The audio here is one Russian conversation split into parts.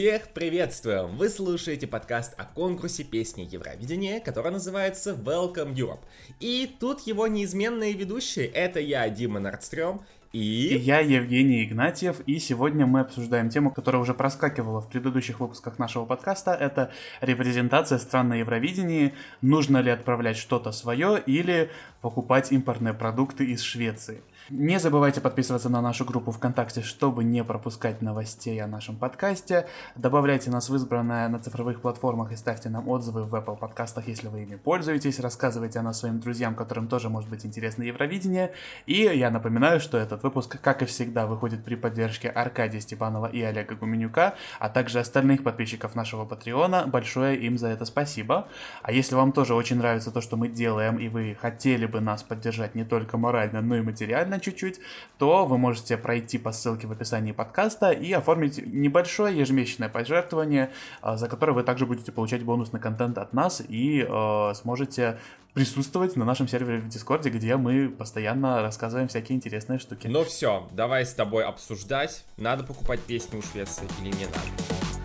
Всех приветствуем! Вы слушаете подкаст о конкурсе песни Евровидения, который называется Welcome Europe. И тут его неизменные ведущие. Это я, Дима Нордстрём, и... и я Евгений Игнатьев, и сегодня мы обсуждаем тему, которая уже проскакивала в предыдущих выпусках нашего подкаста. Это репрезентация стран на Евровидении. Нужно ли отправлять что-то свое или покупать импортные продукты из Швеции. Не забывайте подписываться на нашу группу ВКонтакте, чтобы не пропускать новостей о нашем подкасте. Добавляйте нас в избранное на цифровых платформах и ставьте нам отзывы в Apple подкастах, если вы ими пользуетесь. Рассказывайте о нас своим друзьям, которым тоже может быть интересно Евровидение. И я напоминаю, что этот выпуск, как и всегда, выходит при поддержке Аркадия Степанова и Олега Гуменюка, а также остальных подписчиков нашего Патреона. Большое им за это спасибо. А если вам тоже очень нравится то, что мы делаем, и вы хотели бы нас поддержать не только морально, но и материально, чуть-чуть, то вы можете пройти по ссылке в описании подкаста и оформить небольшое ежемесячное пожертвование, а, за которое вы также будете получать бонусный контент от нас и э, сможете присутствовать на нашем сервере в Дискорде, где мы постоянно рассказываем всякие интересные штуки. Ну все, давай с тобой обсуждать, надо покупать песни у Швеции или не надо.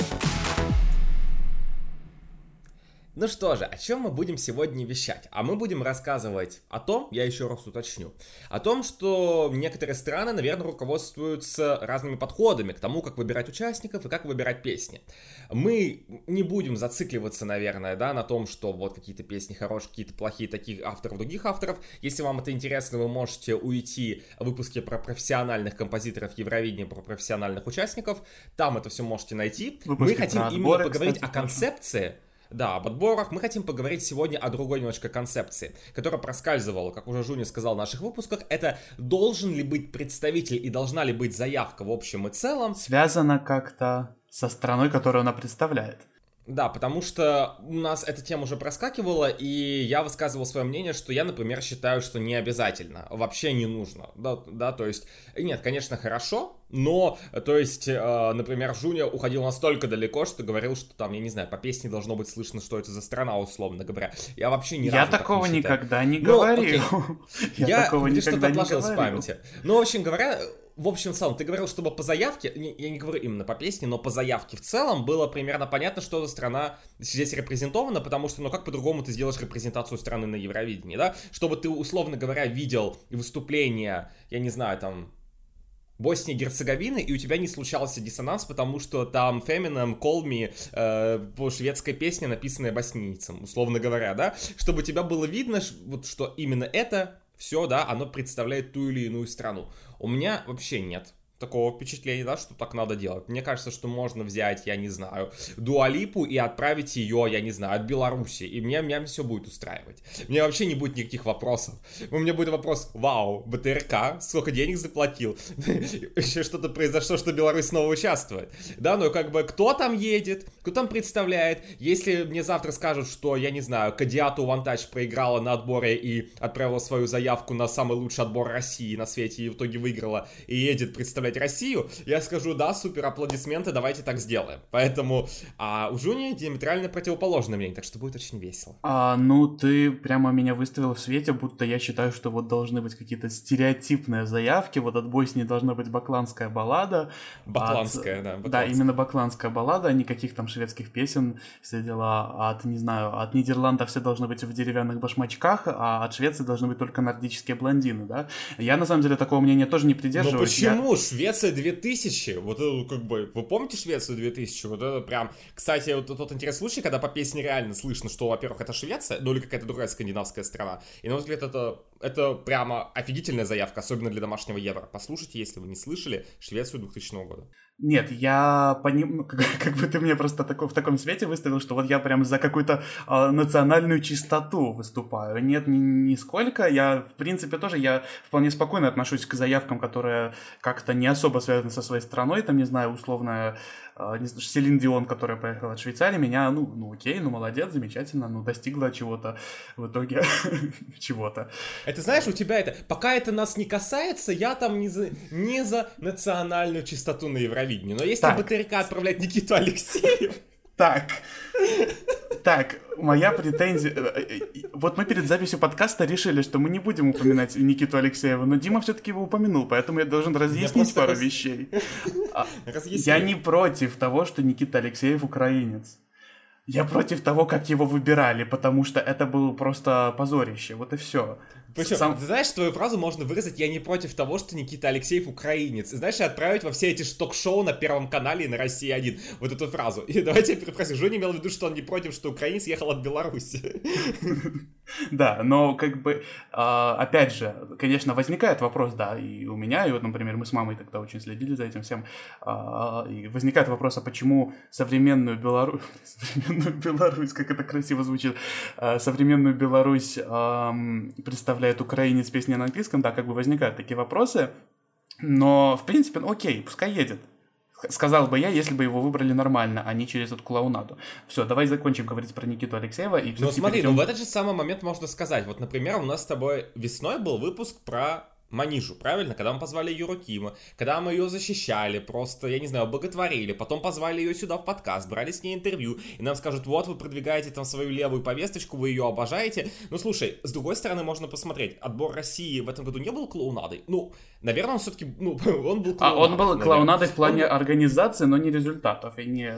Ну что же, о чем мы будем сегодня вещать? А мы будем рассказывать о том, я еще раз уточню, о том, что некоторые страны, наверное, руководствуются разными подходами к тому, как выбирать участников и как выбирать песни. Мы не будем зацикливаться, наверное, да, на том, что вот какие-то песни хорошие, какие-то плохие, таких авторов, других авторов. Если вам это интересно, вы можете уйти в выпуске про профессиональных композиторов Евровидения, про профессиональных участников. Там это все можете найти. Выпуски мы хотим отборы, именно поговорить кстати, о концепции, да, об отборах мы хотим поговорить сегодня о другой немножко концепции, которая проскальзывала, как уже Жуни сказал в наших выпусках, это должен ли быть представитель и должна ли быть заявка в общем и целом. Связано как-то со страной, которую она представляет. Да, потому что у нас эта тема уже проскакивала, и я высказывал свое мнение, что я, например, считаю, что не обязательно, вообще не нужно, да, да, то есть, нет, конечно, хорошо, но, то есть, э, например, Жуня уходил настолько далеко, что говорил, что там, я не знаю, по песне должно быть слышно, что это за страна, условно говоря. Я вообще ни я такого не никогда не ну, говорил. я, я такого никогда не говорил. в памяти. Ну, в общем говоря, в общем в целом, ты говорил, чтобы по заявке, я не говорю именно по песне, но по заявке в целом было примерно понятно, что за страна здесь репрезентована, потому что, ну как по-другому ты сделаешь репрезентацию страны на Евровидении, да? Чтобы ты, условно говоря, видел выступление, я не знаю, там, Боснии и Герцеговины, и у тебя не случался диссонанс, потому что там Call Me э, шведской песне, написанная боснийцем, условно говоря, да, чтобы у тебя было видно, вот, что именно это все, да, оно представляет ту или иную страну. У меня вообще нет такого впечатления, да, что так надо делать. Мне кажется, что можно взять, я не знаю, Дуалипу и отправить ее, я не знаю, от Беларуси, и мне, меня все будет устраивать. Мне вообще не будет никаких вопросов. У меня будет вопрос, вау, БТРК, сколько денег заплатил? Еще что-то произошло, что Беларусь снова участвует. Да, ну как бы, кто там едет, кто там представляет? Если мне завтра скажут, что, я не знаю, Кадиату Вантач проиграла на отборе и отправила свою заявку на самый лучший отбор России на свете и в итоге выиграла, и едет представлять представлять Россию, я скажу, да, супер, аплодисменты, давайте так сделаем. Поэтому а у Жуни диаметрально противоположное мнение, так что будет очень весело. А, ну, ты прямо меня выставил в свете, будто я считаю, что вот должны быть какие-то стереотипные заявки, вот от Боснии должна быть бакланская баллада. Бакланская, от... да. Бакланская. Да, именно бакланская баллада, никаких там шведских песен, все дела. От, не знаю, от Нидерландов все должны быть в деревянных башмачках, а от Швеции должны быть только нордические блондины, да. Я, на самом деле, такого мнения тоже не придерживаюсь. Но почему? Я... Швеция 2000, вот это как бы, вы помните Швецию 2000? Вот это прям, кстати, вот тот интересный случай, когда по песне реально слышно, что, во-первых, это Швеция, ну или какая-то другая скандинавская страна, и, на мой взгляд, это, это прямо офигительная заявка, особенно для домашнего евро. Послушайте, если вы не слышали, Швецию 2000 года. Нет, я поним... Ну, как, как бы ты мне просто тако, в таком свете выставил, что вот я прям за какую-то э, национальную чистоту выступаю. Нет, ни, нисколько. Я, в принципе, тоже я вполне спокойно отношусь к заявкам, которые как-то не особо связаны со своей страной. Там, не знаю, условно, не знаю, Селин Дион, которая поехала от Швейцарии, меня, ну, ну окей, ну молодец, замечательно, ну достигла чего-то в итоге, чего-то. Это знаешь, у тебя это, пока это нас не касается, я там не за, не за национальную чистоту на Евровидении. Но если. БТРК отправлять Никиту Алексеев... Так. Так, моя претензия... Э, э, вот мы перед записью подкаста решили, что мы не будем упоминать Никиту Алексеева, но Дима все-таки его упомянул, поэтому я должен разъяснить пару раз... вещей. А, я не против того, что Никита Алексеев украинец. Я против того, как его выбирали, потому что это было просто позорище, вот и все. Причем, Сам... ты знаешь, твою фразу можно выразить «Я не против того, что Никита Алексеев украинец». И знаешь, и отправить во все эти ток-шоу на Первом канале и на России-1 вот эту фразу. И давайте я перефразирую. Женя имел в виду, что он не против, что украинец ехал от Беларуси. Да, но как бы, а, опять же, конечно, возникает вопрос, да, и у меня, и вот, например, мы с мамой тогда очень следили за этим всем, а, и возникает вопрос, а почему современную Беларусь, современную Беларусь, как это красиво звучит, а, современную Беларусь представляет представляет украинец песни на английском, да, как бы возникают такие вопросы. Но, в принципе, ну окей, пускай едет. Сказал бы я, если бы его выбрали нормально, а не через эту клоунаду. Все, давай закончим говорить про Никиту Алексеева. И ну смотри, перейдем... ну в этот же самый момент можно сказать. Вот, например, у нас с тобой весной был выпуск про Манижу, правильно? Когда мы позвали Юрокима, когда мы ее защищали, просто, я не знаю, боготворили, потом позвали ее сюда в подкаст, брали с ней интервью, и нам скажут, вот, вы продвигаете там свою левую повесточку, вы ее обожаете. Ну, слушай, с другой стороны, можно посмотреть, отбор России в этом году не был клоунадой? Ну, наверное, он все-таки, ну, он был клоунадой. А он был клоунадой в плане он... организации, но не результатов, и не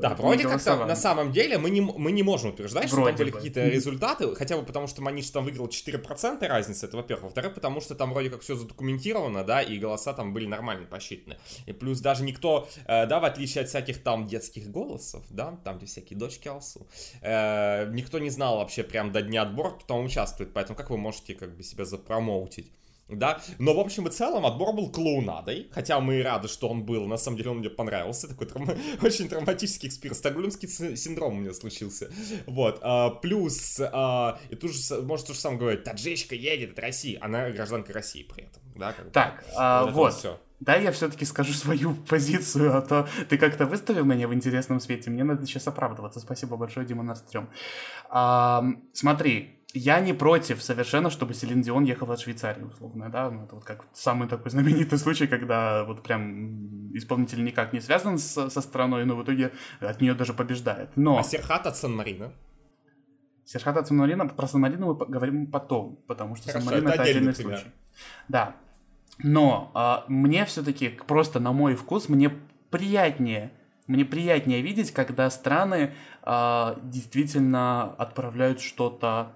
да, вроде как на самом деле мы не, мы не можем утверждать, что вроде там были какие-то результаты, хотя бы потому, что Манич там выиграл 4% разницы, это во-первых. Во-вторых, потому что там вроде как все задокументировано, да, и голоса там были нормально посчитаны. И плюс даже никто, э, да, в отличие от всяких там детских голосов, да, там где всякие дочки Алсу, э, никто не знал вообще прям до дня отбора, кто там участвует, поэтому как вы можете как бы себя запромоутить? Да, но в общем и целом отбор был клоунадой, хотя мы и рады, что он был, на самом деле он мне понравился, такой трав... очень травматический experience, стокгольмский синдром у меня случился, вот, а, плюс, а, и тут же, может, то же самое говорить, таджичка едет от России, она гражданка России при этом, да, как Так, а, вот, вот. все. Да, я все-таки скажу свою позицию, а то ты как-то выставил меня в интересном свете. Мне надо сейчас оправдываться. Спасибо большое, Дима Настрем. А, смотри, я не против совершенно, чтобы Селин Дион ехала от Швейцарии, условно, да, ну, это вот как самый такой знаменитый случай, когда вот прям исполнитель никак не связан с, со страной, но в итоге от нее даже побеждает. Но... А Серхат от Сан-Марино? Серхат от Сан-Марино, про Сан-Марино мы поговорим потом, потому что Сан-Марино это, это отдельный пример. случай. Да, но а, мне все-таки просто на мой вкус, мне приятнее мне приятнее видеть, когда страны а, действительно отправляют что-то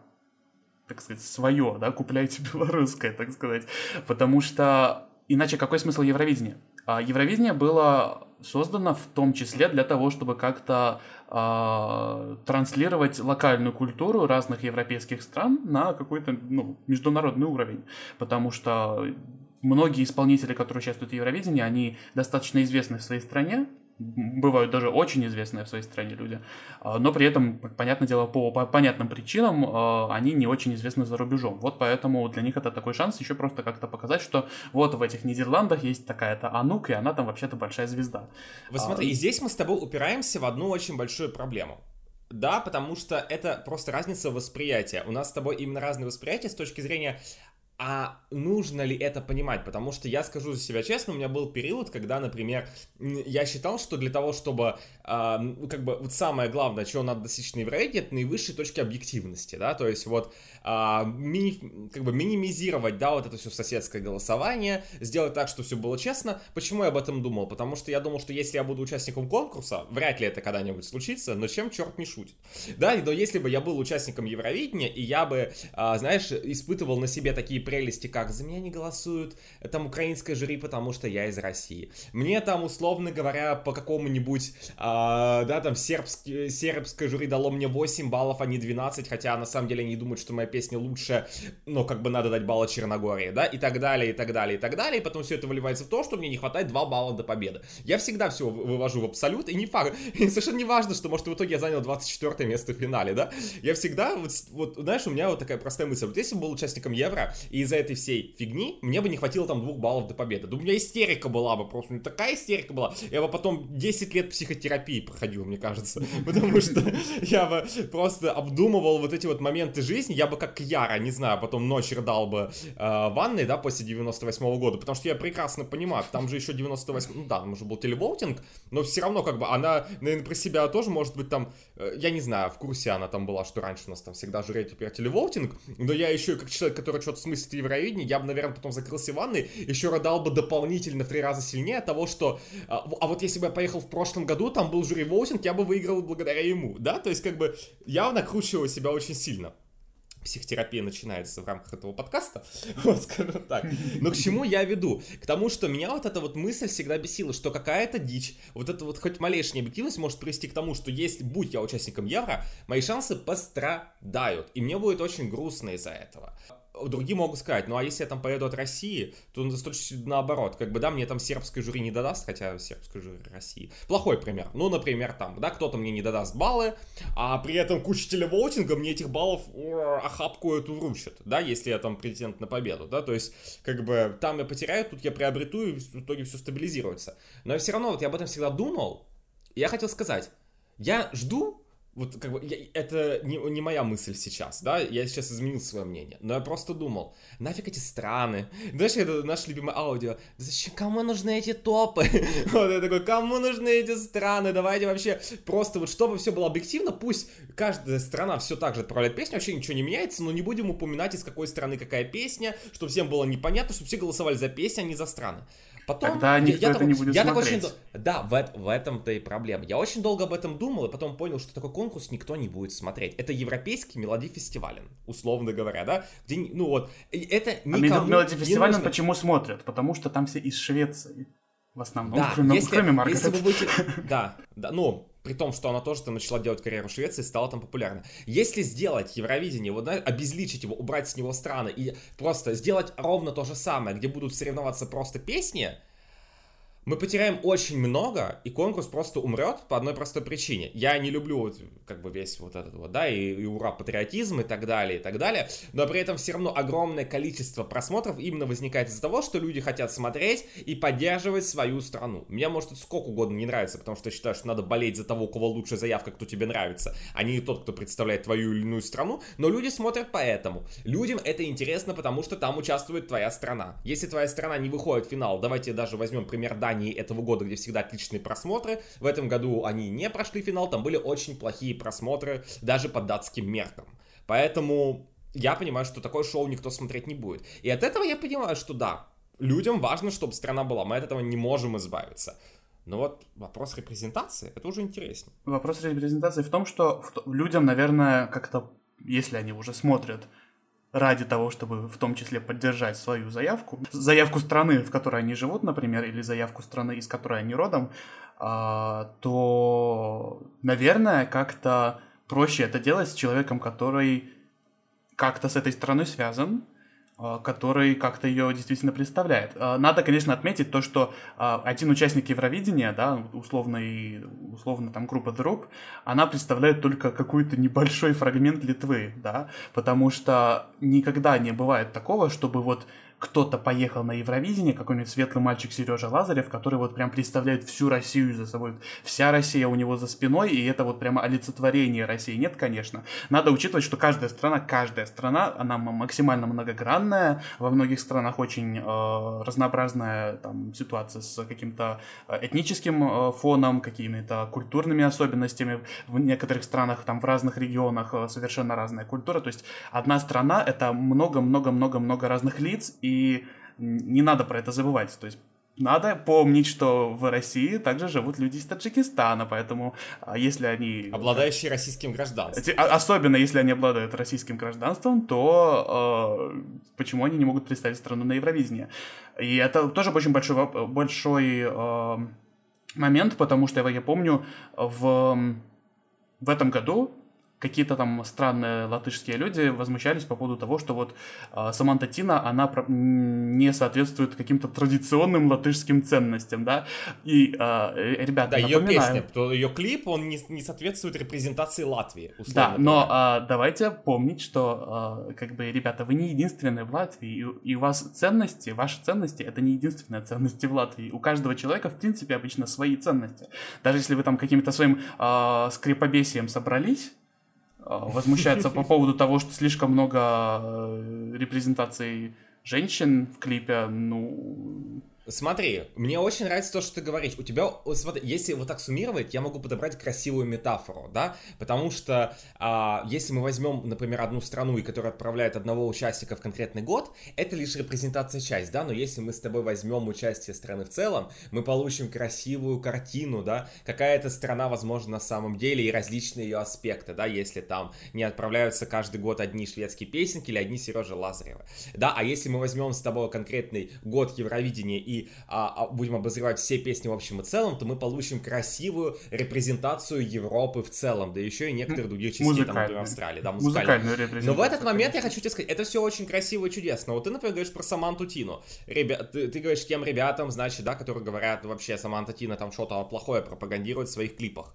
так сказать, свое, да, купляйте белорусское, так сказать. Потому что иначе какой смысл Евровидения? А Евровидение было создано в том числе для того, чтобы как-то э, транслировать локальную культуру разных европейских стран на какой-то ну, международный уровень. Потому что многие исполнители, которые участвуют в Евровидении, они достаточно известны в своей стране, бывают даже очень известные в своей стране люди, а, но при этом, понятное дело, по, по понятным причинам а, они не очень известны за рубежом. Вот поэтому для них это такой шанс еще просто как-то показать, что вот в этих Нидерландах есть такая-то Анук, и она там вообще-то большая звезда. Вот смотри, а, и здесь мы с тобой упираемся в одну очень большую проблему. Да, потому что это просто разница восприятия. У нас с тобой именно разные восприятия с точки зрения а нужно ли это понимать? Потому что я скажу за себя честно, у меня был период, когда, например, я считал, что для того, чтобы, э, как бы, вот самое главное, чего надо достичь на Евровидении, это наивысшие точки объективности, да, то есть вот э, мини, как бы минимизировать, да, вот это все соседское голосование, сделать так, что все было честно. Почему я об этом думал? Потому что я думал, что если я буду участником конкурса, вряд ли это когда-нибудь случится, но чем черт не шутит, да, но если бы я был участником Евровидения, и я бы, э, знаешь, испытывал на себе такие прелести, как «за меня не голосуют», там украинское жюри, потому что я из России. Мне там, условно говоря, по какому-нибудь, а, да, там сербский, сербское жюри дало мне 8 баллов, а не 12, хотя на самом деле они думают, что моя песня лучше, но как бы надо дать баллы Черногории, да, и так далее, и так далее, и так далее, и потом все это выливается в то, что мне не хватает 2 балла до победы. Я всегда все вывожу в абсолют, и не факт, и совершенно не важно, что, может, в итоге я занял 24 место в финале, да, я всегда, вот, вот, знаешь, у меня вот такая простая мысль, вот если бы был участником Евро, и из-за этой всей фигни мне бы не хватило там двух баллов до победы. Да у меня истерика была бы просто, такая истерика была. Я бы потом 10 лет психотерапии проходил, мне кажется, потому что я бы просто обдумывал вот эти вот моменты жизни, я бы как Яра, не знаю, потом ночь рыдал бы э, ванной, да, после 98 -го года, потому что я прекрасно понимаю, там же еще 98 ну да, там уже был телевоутинг, но все равно как бы она, наверное, про себя тоже может быть там, э, я не знаю, в курсе она там была, что раньше у нас там всегда жрет теперь телевоутинг, но я еще как человек, который что-то смыслит в Евровидении, я бы, наверное, потом закрылся в ванной, еще рыдал бы дополнительно в три раза сильнее того, что, а, а вот если бы я поехал в прошлом году, там был жюри воутинг, я бы выиграл благодаря ему, да, то есть как бы я накручиваю себя очень сильно психотерапия начинается в рамках этого подкаста, вот скажем так. Но к чему я веду? К тому, что меня вот эта вот мысль всегда бесила, что какая-то дичь, вот эта вот хоть малейшая необъективность может привести к тому, что если, будь я участником Евро, мои шансы пострадают, и мне будет очень грустно из-за этого другие могут сказать, ну а если я там поеду от России, то точно наоборот, как бы, да, мне там сербское жюри не додаст, хотя сербское жюри России. Плохой пример. Ну, например, там, да, кто-то мне не додаст баллы, а при этом куча телевоутинга мне этих баллов охапку эту вручат, да, если я там претендент на победу, да, то есть, как бы, там я потеряю, тут я приобрету, и в итоге все стабилизируется. Но все равно, вот я об этом всегда думал, и я хотел сказать, я жду вот как бы я, это не, не моя мысль сейчас, да, я сейчас изменил свое мнение, но я просто думал, нафиг эти страны, знаешь, это наше любимое аудио, зачем, кому нужны эти топы, вот я такой, кому нужны эти страны, давайте вообще просто вот чтобы все было объективно, пусть каждая страна все так же отправляет песню, вообще ничего не меняется, но не будем упоминать из какой страны какая песня, чтобы всем было непонятно, чтобы все голосовали за песни, а не за страны. Потом Тогда никто я, я это так, не будет я смотреть. Так очень, да, в, в этом-то и проблема. Я очень долго об этом думал, и потом понял, что такой конкурс никто не будет смотреть. Это европейский мелодифестивален, условно говоря, да? Где, ну вот, это а никому а мелодифестивален нужно... почему смотрят? Потому что там все из Швеции. В основном, да, кроме, если, кроме Маргарет. Если вы будете... Да, да, ну, при том, что она тоже там начала делать карьеру в Швеции, стала там популярна. Если сделать Евровидение, вот, знаешь, обезличить его, убрать с него страны и просто сделать ровно то же самое, где будут соревноваться просто песни, мы потеряем очень много, и конкурс просто умрет по одной простой причине. Я не люблю вот, как бы весь вот этот вот, да, и, и ура, патриотизм и так далее, и так далее, но при этом все равно огромное количество просмотров именно возникает из-за того, что люди хотят смотреть и поддерживать свою страну. Мне может это сколько угодно не нравится, потому что я считаю, что надо болеть за того, у кого лучшая заявка, кто тебе нравится, а не тот, кто представляет твою или иную страну, но люди смотрят поэтому. Людям это интересно, потому что там участвует твоя страна. Если твоя страна не выходит в финал, давайте даже возьмем пример Дании, Дании этого года, где всегда отличные просмотры. В этом году они не прошли финал, там были очень плохие просмотры даже по датским меркам. Поэтому я понимаю, что такое шоу никто смотреть не будет. И от этого я понимаю, что да, людям важно, чтобы страна была, мы от этого не можем избавиться. Но вот вопрос репрезентации, это уже интереснее. Вопрос репрезентации в том, что людям, наверное, как-то, если они уже смотрят ради того, чтобы в том числе поддержать свою заявку, заявку страны, в которой они живут, например, или заявку страны, из которой они родом, а, то, наверное, как-то проще это делать с человеком, который как-то с этой страной связан, который как-то ее действительно представляет. А, надо, конечно, отметить то, что а, один участник Евровидения, да, условный, условно там группа Roop, она представляет только какой-то небольшой фрагмент Литвы, да, потому что никогда не бывает такого, чтобы вот кто-то поехал на Евровидение, какой-нибудь светлый мальчик Сережа Лазарев, который вот прям представляет всю Россию за собой. Вся Россия у него за спиной, и это вот прямо олицетворение России. Нет, конечно. Надо учитывать, что каждая страна, каждая страна, она максимально многогранная. Во многих странах очень э, разнообразная там, ситуация с каким-то э, этническим э, фоном, какими-то культурными особенностями. В некоторых странах, там в разных регионах э, совершенно разная культура. То есть одна страна — это много-много-много-много разных лиц, и не надо про это забывать. То есть надо помнить, что в России также живут люди из Таджикистана, поэтому а, если они... Обладающие российским гражданством. А, особенно если они обладают российским гражданством, то э, почему они не могут представить страну на Евровидение? И это тоже очень большой, большой э, момент, потому что я помню, в, в этом году какие-то там странные латышские люди возмущались по поводу того, что вот э, Саманта Тина, она про- не соответствует каким-то традиционным латышским ценностям, да, и э, ребята, Да, ее песня, то ее клип, он не, не соответствует репрезентации Латвии, Да, но э, давайте помнить, что, э, как бы, ребята, вы не единственные в Латвии, и, и у вас ценности, ваши ценности, это не единственные ценности в Латвии. У каждого человека, в принципе, обычно свои ценности. Даже если вы там каким-то своим э, скрипобесием собрались, а, возмущается по поводу того, что слишком много э, репрезентаций женщин в клипе, ну, Смотри, мне очень нравится то, что ты говоришь. У тебя, смотри, если вот так суммировать, я могу подобрать красивую метафору, да? Потому что а, если мы возьмем, например, одну страну, и которая отправляет одного участника в конкретный год, это лишь репрезентация часть, да? Но если мы с тобой возьмем участие страны в целом, мы получим красивую картину, да? Какая-то страна, возможно, на самом деле, и различные ее аспекты, да? Если там не отправляются каждый год одни шведские песенки или одни Сережа Лазарева, да? А если мы возьмем с тобой конкретный год Евровидения и и а, а, будем обозревать все песни в общем и целом, то мы получим красивую репрезентацию Европы в целом, да еще и некоторых других частей, там, например, Австралии, да, музыкальную. Но в этот момент я хочу тебе сказать, это все очень красиво и чудесно. Вот ты, например, говоришь про Саманту Тину. Ребят, ты, ты говоришь тем ребятам, значит, да, которые говорят вообще Саманта Тина там что-то плохое пропагандирует в своих клипах.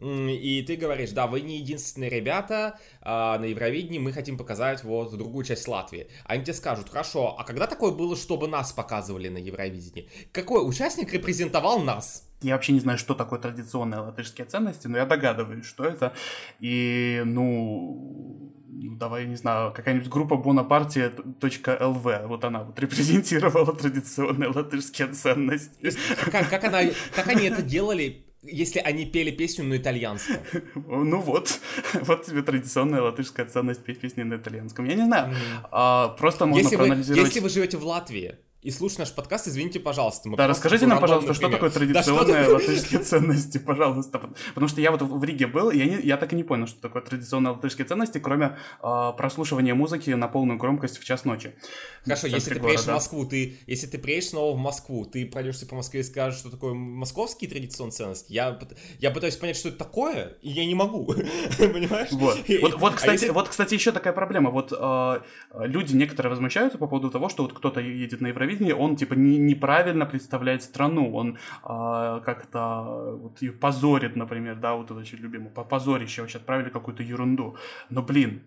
И ты говоришь, да, вы не единственные ребята а, на Евровидении, мы хотим показать вот другую часть Латвии. Они тебе скажут, хорошо, а когда такое было, чтобы нас показывали на Евровидении? Какой участник репрезентовал нас? Я вообще не знаю, что такое традиционные латышские ценности, но я догадываюсь, что это. И, ну, ну давай, не знаю, какая-нибудь группа Бонапартия.лв, вот она вот репрезентировала традиционные латышские ценности. Как, как, она, как они это делали если они пели песню на итальянском. Ну вот, вот тебе традиционная латышская ценность петь песни на итальянском. Я не знаю, а, просто можно если проанализировать... Вы, если вы живете в Латвии, и слушаешь наш подкаст, извините, пожалуйста. Мы да, расскажите нам, пожалуйста, что такое традиционные да, латышские ценности, пожалуйста. Потому что я вот в Риге был, и я, не, я так и не понял, что такое традиционные латышские ценности, кроме э, прослушивания музыки на полную громкость в час ночи. Хорошо, если ты приедешь в Москву, ты, если ты приедешь снова в Москву, ты пройдешься по Москве и скажешь, что такое московские традиционные ценности. Я, я пытаюсь понять, что это такое, и я не могу. Понимаешь? Вот, вот, вот, а кстати, а если... вот, кстати, еще такая проблема. Вот э, люди некоторые возмущаются по поводу того, что вот кто-то едет на Евровидение, Евровидении, он типа не, неправильно представляет страну, он а, как-то вот, ее позорит, например, да, вот это очень любимое, по позорище вообще отправили какую-то ерунду. Но, блин,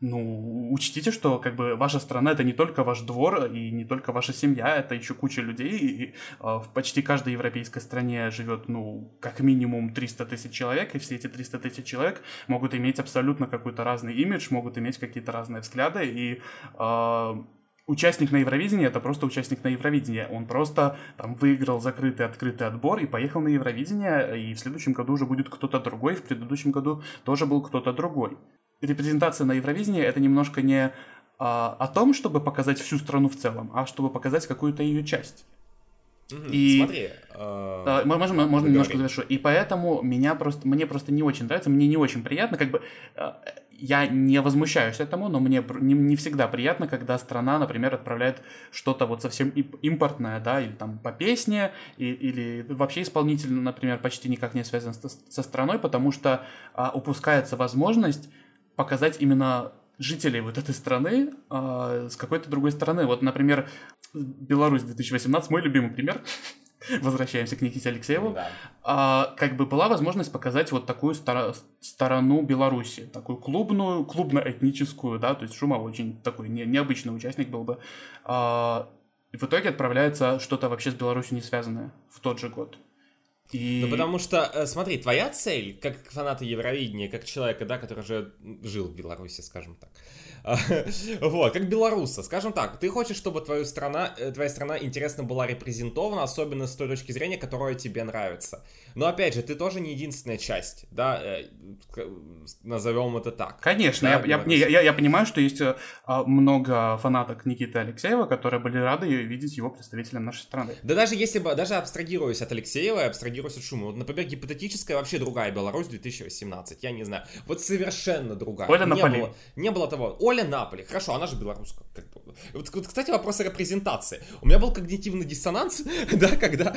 ну, учтите, что как бы ваша страна это не только ваш двор и не только ваша семья, это еще куча людей. И, э, в почти каждой европейской стране живет, ну, как минимум 300 тысяч человек, и все эти 300 тысяч человек могут иметь абсолютно какой-то разный имидж, могут иметь какие-то разные взгляды, и э, участник на Евровидении это просто участник на Евровидении. Он просто там выиграл закрытый открытый отбор и поехал на Евровидение, и в следующем году уже будет кто-то другой, в предыдущем году тоже был кто-то другой. Репрезентация на Евровидении это немножко не а, о том, чтобы показать всю страну в целом, а чтобы показать какую-то ее часть. И смотри, э... можно, можно немножко завершу. И поэтому меня просто, мне просто не очень нравится, мне не очень приятно, как бы э, я не возмущаюсь этому, но мне не, не всегда приятно, когда страна, например, отправляет что-то вот совсем импортное, да, или там по песне, и, или вообще исполнитель, например, почти никак не связан с, со страной, потому что а, упускается возможность показать именно жителей вот этой страны а, с какой-то другой стороны. Вот, например, Беларусь 2018, мой любимый пример. возвращаемся к Никите Алексееву, да. а, как бы была возможность показать вот такую стор- сторону Беларуси, такую клубную, клубно-этническую, да, то есть Шумов очень такой не, необычный участник был бы. А, и в итоге отправляется что-то вообще с Беларусью не связанное в тот же год. И... Ну, потому что, э, смотри, твоя цель, как фаната Евровидения, как человека, да, который же жил в Беларуси, скажем так, Вот, как белоруса, скажем так, ты хочешь, чтобы твою страна, э, твоя страна интересно была репрезентована, особенно с той точки зрения, которая тебе нравится. Но опять же, ты тоже не единственная часть, да, э, назовем это так. Конечно, да, я, я, я, я понимаю, что есть а, много фанаток Никиты Алексеева, которые были рады видеть его представителем нашей страны. Да даже если бы, даже абстрагируясь от Алексеева, абстрагируясь от Шума, вот, например, гипотетическая вообще другая Беларусь 2018, я не знаю, вот совершенно другая. Оля не было, не было того. Оля Наполи, хорошо, она же белоруска. Как бы. вот, вот, кстати, вопрос о репрезентации. У меня был когнитивный диссонанс, да, когда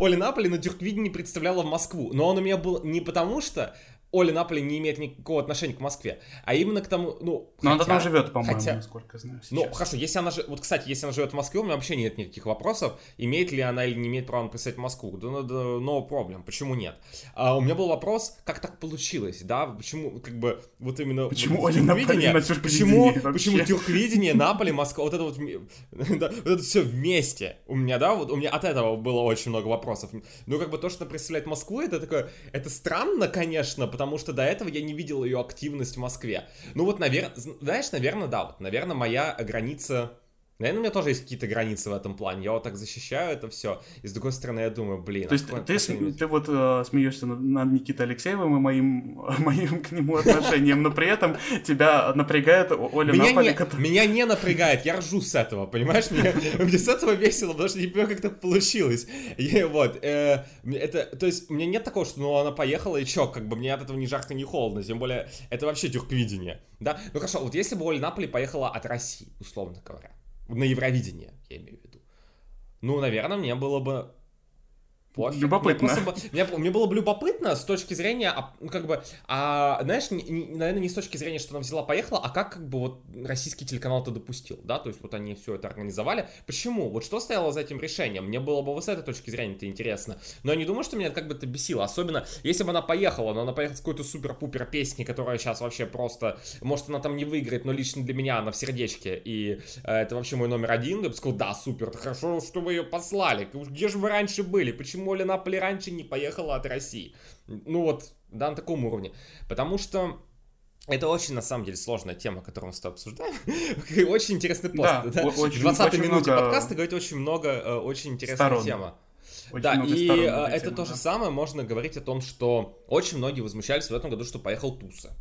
Оля Наполи на Дюрквиде не представляла в Москву. Но он у меня был не потому, что Оля Наполи не имеет никакого отношения к Москве, а именно к тому, ну... Но хотя, она там живет, по-моему, хотя, насколько знаю. Сейчас. Ну, хорошо, если она живет... Вот, кстати, если она живет в Москве, у меня вообще нет никаких вопросов, имеет ли она или не имеет права написать в Москву. Да, да, no problem, почему нет? А у меня был вопрос, как так получилось, да? Почему, как бы, вот именно... Почему вот, Оля Наполи на Почему, почему тюрквидение, Наполи, Москва, вот это вот, да, вот это все вместе. У меня, да, вот у меня от этого было очень много вопросов. Ну, как бы то, что представляет Москву, это такое, это странно, конечно, потому что до этого я не видел ее активность в Москве. Ну вот, наверное, знаешь, наверное, да, вот, наверное, моя граница Наверное, у меня тоже есть какие-то границы в этом плане. Я вот так защищаю это все. И с другой стороны, я думаю, блин. То есть а ты, ты, ты вот э, смеешься над, над Никитой Алексеевым и моим, моим к нему отношением, но при этом тебя напрягает Оля меня Наполи, не, который... Меня не напрягает, я ржу с этого, понимаешь? Мне, мне с этого весело, потому что не понимаю, как так получилось. И вот, э, это, то есть, у меня нет такого, что ну она поехала и чё, как бы мне от этого ни жарко, ни холодно. Тем более, это вообще тюрквидение. Да? Ну хорошо, вот если бы Оля Наполи поехала от России, условно говоря, на Евровидение, я имею в виду. Ну, наверное, мне было бы Пофиг. Любопытно. Мне, просто, мне, мне было бы любопытно с точки зрения, а, ну, как бы, а, знаешь, не, не, наверное, не с точки зрения, что она взяла, поехала, а как, как бы, вот, российский телеканал это допустил, да, то есть вот они все это организовали. Почему? Вот что стояло за этим решением? Мне было бы вот с этой точки зрения это интересно. Но я не думаю, что меня как бы это бесило, особенно, если бы она поехала, но она поехала с какой-то супер-пупер песни, которая сейчас вообще просто, может, она там не выиграет, но лично для меня она в сердечке, и э, это вообще мой номер один, я бы сказал, да, супер, хорошо, что вы ее послали, где же вы раньше были, почему почему Оля Наполи раньше не поехала от России. Ну вот, да, на таком уровне. Потому что это очень, на самом деле, сложная тема, которую мы с тобой обсуждаем. очень интересный пост. Да, да? Очень, в 20 очень минуте много... подкаста говорит очень много, э, очень интересная сторон. тема. Очень да, и э, это тема, то да. же самое можно говорить о том, что очень многие возмущались в этом году, что поехал Туса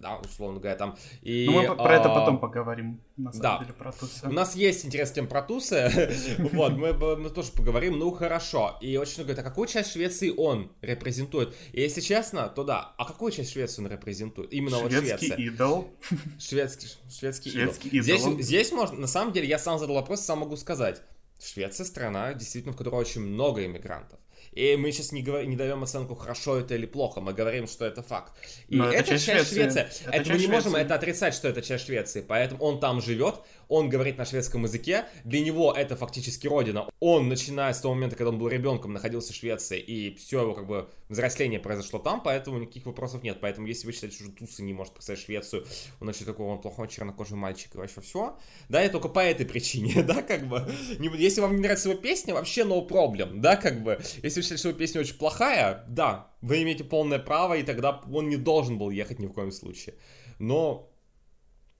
да, условно говоря, там. И, ну, мы про а, это потом поговорим, на самом да. деле, про тусы. У нас есть интерес к тем про тусы, вот, мы, мы тоже поговорим, ну, хорошо. И очень много говорят, а какую часть Швеции он репрезентует? И если честно, то да, а какую часть Швеции он репрезентует? Именно вот Швеция. Шведский идол. Шведский, шведский, шведский идол. идол. Здесь, здесь можно, на самом деле, я сам задал вопрос, сам могу сказать. Швеция страна, действительно, в которой очень много иммигрантов. И мы сейчас не, говор... не даем оценку, хорошо это или плохо, мы говорим, что это факт. И Но это, часть, часть Швеции. Швеции. Это, это мы не можем это отрицать, что это часть Швеции. Поэтому он там живет, он говорит на шведском языке, для него это фактически родина. Он, начиная с того момента, когда он был ребенком, находился в Швеции, и все его как бы взросление произошло там, поэтому никаких вопросов нет. Поэтому если вы считаете, что Тусы не может представить Швецию, он значит такой он плохой чернокожий мальчик и вообще все, да, и только по этой причине, да, как бы. Если вам не нравится его песня, вообще no problem, да, как бы. Если считаете, что песня очень плохая, да, вы имеете полное право, и тогда он не должен был ехать ни в коем случае. Но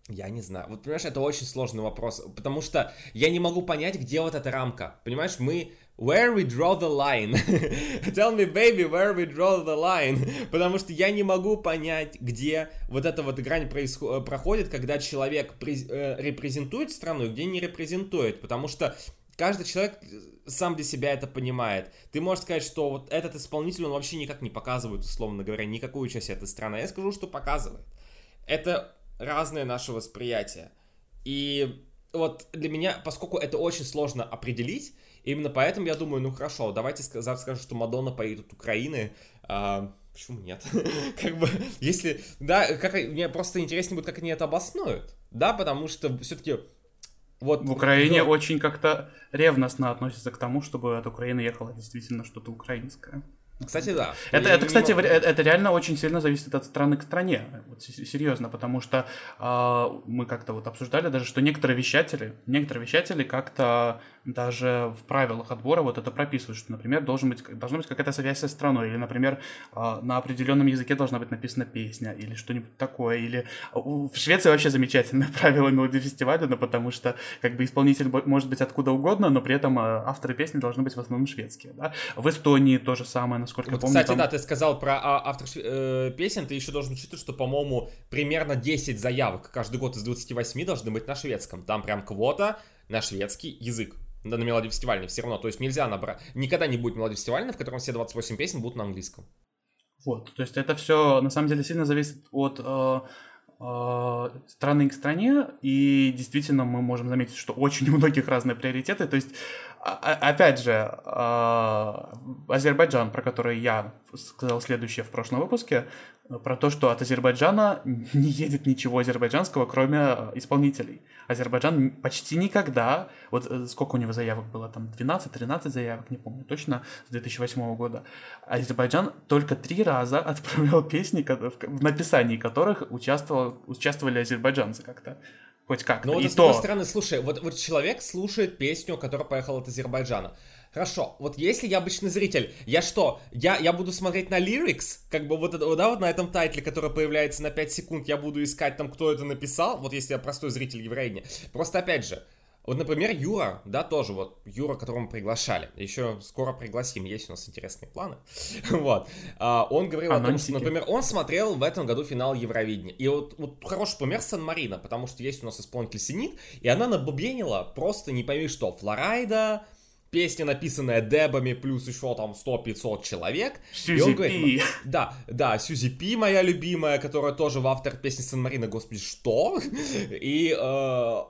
я не знаю. Вот, понимаешь, это очень сложный вопрос, потому что я не могу понять, где вот эта рамка. Понимаешь, мы... Where we draw the line? Tell me, baby, where we draw the line? Потому что я не могу понять, где вот эта вот грань происход- проходит, когда человек при- э, репрезентует страну где не репрезентует. Потому что каждый человек сам для себя это понимает. Ты можешь сказать, что вот этот исполнитель, он вообще никак не показывает, условно говоря, никакую часть этой страны. Я скажу, что показывает. Это разное наше восприятие. И вот для меня, поскольку это очень сложно определить, именно поэтому я думаю, ну хорошо, давайте завтра скажем, что Мадонна поедет от Украины. А, почему нет? как бы, если, да, как, мне просто интереснее будет, как они это обоснуют. Да, потому что все-таки вот, в Украине но... очень как-то ревностно относятся к тому, чтобы от Украины ехало действительно что-то украинское. Кстати, да. Это, это кстати, могу... это реально очень сильно зависит от страны к стране. Вот, серьезно, потому что э, мы как-то вот обсуждали даже, что некоторые вещатели, некоторые вещатели как-то даже в правилах отбора вот это прописывают, что, например, должен быть, должна быть какая-то связь со страной, или, например, э, на определенном языке должна быть написана песня, или что-нибудь такое, или в Швеции вообще замечательное правило мелодии фестиваля, но потому что как бы исполнитель может быть откуда угодно, но при этом авторы песни должны быть в основном шведские. Да? В Эстонии то же самое, насколько вот, я помню. Кстати, там... да, ты сказал про а, автор э, песен, ты еще должен учитывать, что, по-моему, примерно 10 заявок каждый год из 28 должны быть на шведском. Там прям квота на шведский язык. Да, на мелодии фестивальной все равно. То есть нельзя набрать... Никогда не будет мелодии фестивальной, в котором все 28 песен будут на английском. Вот, то есть это все на самом деле сильно зависит от э, э, страны к стране, и действительно мы можем заметить, что очень у многих разные приоритеты. То есть опять же, а, Азербайджан, про который я сказал следующее в прошлом выпуске, про то, что от Азербайджана не едет ничего азербайджанского, кроме э, исполнителей. Азербайджан почти никогда, вот э, сколько у него заявок было, там 12-13 заявок, не помню точно, с 2008 года, Азербайджан только три раза отправлял песни, в написании которых участвовал, участвовали азербайджанцы как-то. Хоть как Ну вот и с другой стороны, слушай, вот, вот человек слушает песню, которая поехала от Азербайджана. Хорошо, вот если я обычный зритель, я что, я, я буду смотреть на lyrics, как бы вот, это, да, вот на этом тайтле, который появляется на 5 секунд, я буду искать там, кто это написал, вот если я простой зритель еврейни. Просто опять же, вот, например, Юра, да, тоже вот, Юра, которого мы приглашали, еще скоро пригласим, есть у нас интересные планы, вот, а, он говорил о том, что, например, он смотрел в этом году финал Евровидения, и вот, вот хороший пример Сан-Марина, потому что есть у нас исполнитель Синит, и она набубенила просто не пойми что, Флорайда, песня, написанная дебами, плюс еще там 100-500 человек. Сьюзи и он говорит, Пи. Да, да, Сьюзи Пи, моя любимая, которая тоже в автор песни Сан-Марина, господи, что? И, э,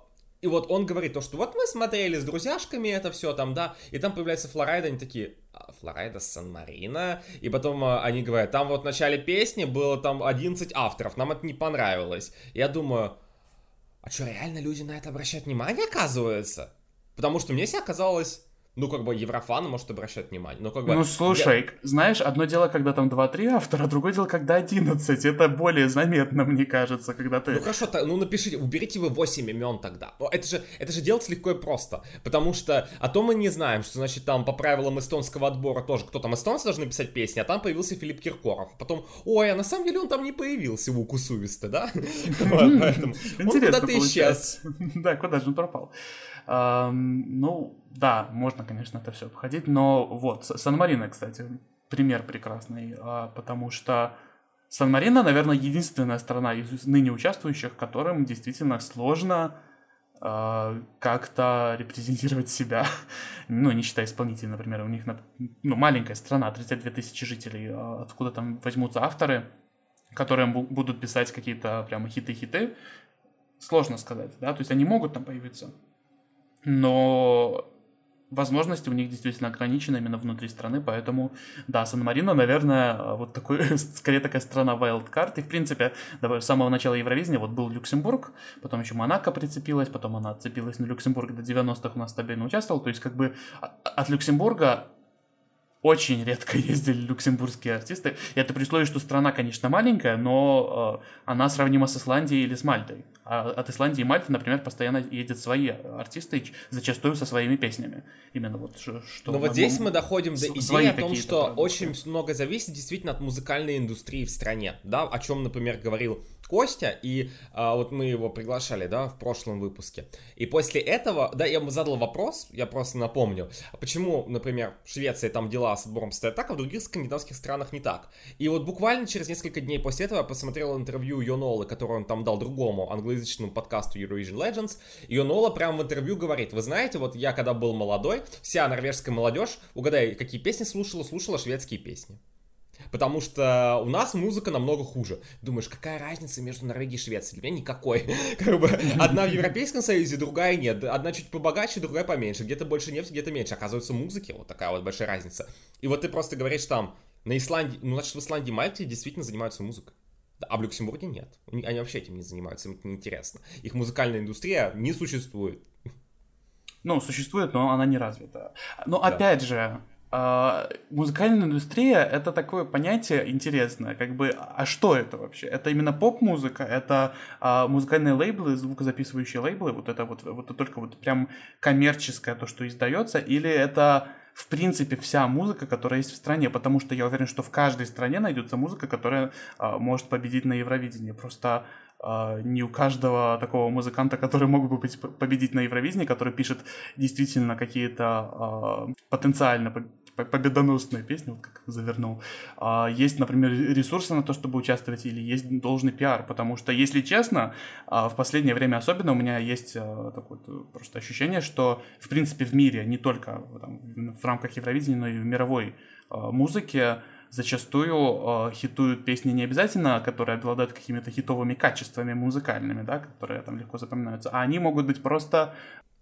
и вот он говорит то, что вот мы смотрели с друзьяшками это все там, да, и там появляется Флорайда, они такие, «А, Флорайда Сан-Марина, и потом э, они говорят, там вот в начале песни было там 11 авторов, нам это не понравилось. Я думаю, а что, реально люди на это обращают внимание, оказывается? Потому что мне себе казалось, ну, как бы, еврофан может обращать внимание. Но, как бы, ну, слушай, я... знаешь, одно дело, когда там 2-3 автора, другое дело, когда 11. Это более заметно, мне кажется, когда ты... Ну, хорошо, то, ну, напишите, уберите вы 8 имен тогда. Это же, это же делать легко и просто. Потому что, а то мы не знаем, что, значит, там по правилам эстонского отбора тоже, кто там, эстонцы должны писать песни, а там появился Филипп Киркоров. Потом, ой, а на самом деле он там не появился, в Укусувисте, да? Поэтому он куда-то исчез. Да, куда же он пропал? Ну, да, можно, конечно, это все обходить, но вот, Сан-Марино, кстати, пример прекрасный, а, потому что Сан-Марино, наверное, единственная страна из ныне участвующих, которым действительно сложно э, как-то репрезентировать себя. ну, не считая исполнителей, например, у них ну, маленькая страна, 32 тысячи жителей, а откуда там возьмутся авторы, которые будут писать какие-то прямо хиты-хиты, сложно сказать, да, то есть они могут там появиться, но возможности у них действительно ограничены именно внутри страны, поэтому, да, Сан-Марино, наверное, вот такой, скорее такая страна wildcard, и, в принципе, с самого начала Евровидения вот был Люксембург, потом еще Монако прицепилась, потом она отцепилась на Люксембург, до 90-х у нас стабильно участвовал, то есть, как бы, от Люксембурга очень редко ездили люксембургские артисты. И это при условии, что страна, конечно, маленькая, но э, она сравнима с Исландией или с Мальтой. А от Исландии и Мальты, например, постоянно ездят свои артисты, зачастую со своими песнями. Именно вот что... Но вот здесь мы доходим до идеи о том, что очень много зависит действительно от музыкальной индустрии в стране. Да, о чем, например, говорил Костя, и а, вот мы его приглашали, да, в прошлом выпуске. И после этого, да, я ему задал вопрос, я просто напомню, а почему, например, в Швеции там дела с отбором стоят так, а в других скандинавских странах не так. И вот буквально через несколько дней после этого я посмотрел интервью Йонолы, которое он там дал другому англоязычному подкасту Eurovision Legends. И Йонола прямо в интервью говорит, вы знаете, вот я когда был молодой, вся норвежская молодежь, угадай, какие песни слушала, слушала шведские песни. Потому что у нас музыка намного хуже. Думаешь, какая разница между Норвегией и Швецией? Для меня никакой. Как бы одна в Европейском Союзе, другая нет. Одна чуть побогаче, другая поменьше. Где-то больше нефти, где-то меньше. Оказывается, музыки вот такая вот большая разница. И вот ты просто говоришь там, на Исландии, ну, значит, в Исландии и Мальте действительно занимаются музыкой. А в Люксембурге нет. Они вообще этим не занимаются, им это неинтересно. Их музыкальная индустрия не существует. Ну, существует, но она не развита. Но да. опять же, а, музыкальная индустрия это такое понятие интересное, как бы, а что это вообще? Это именно поп-музыка, это а, музыкальные лейблы, звукозаписывающие лейблы, вот это вот, вот это только вот прям коммерческое то, что издается, или это в принципе вся музыка, которая есть в стране, потому что я уверен, что в каждой стране найдется музыка, которая а, может победить на Евровидении. Просто Uh, не у каждого такого музыканта, который мог бы быть, победить на Евровидении, который пишет действительно какие-то uh, потенциально победоносная песня, вот как завернул. А, есть, например, ресурсы на то, чтобы участвовать, или есть должный пиар, потому что, если честно, а, в последнее время особенно у меня есть а, такое просто ощущение, что, в принципе, в мире, не только там, в рамках Евровидения, но и в мировой а, музыке, зачастую э, хитуют песни не обязательно, которые обладают какими-то хитовыми качествами музыкальными, да, которые там легко запоминаются, а они могут быть просто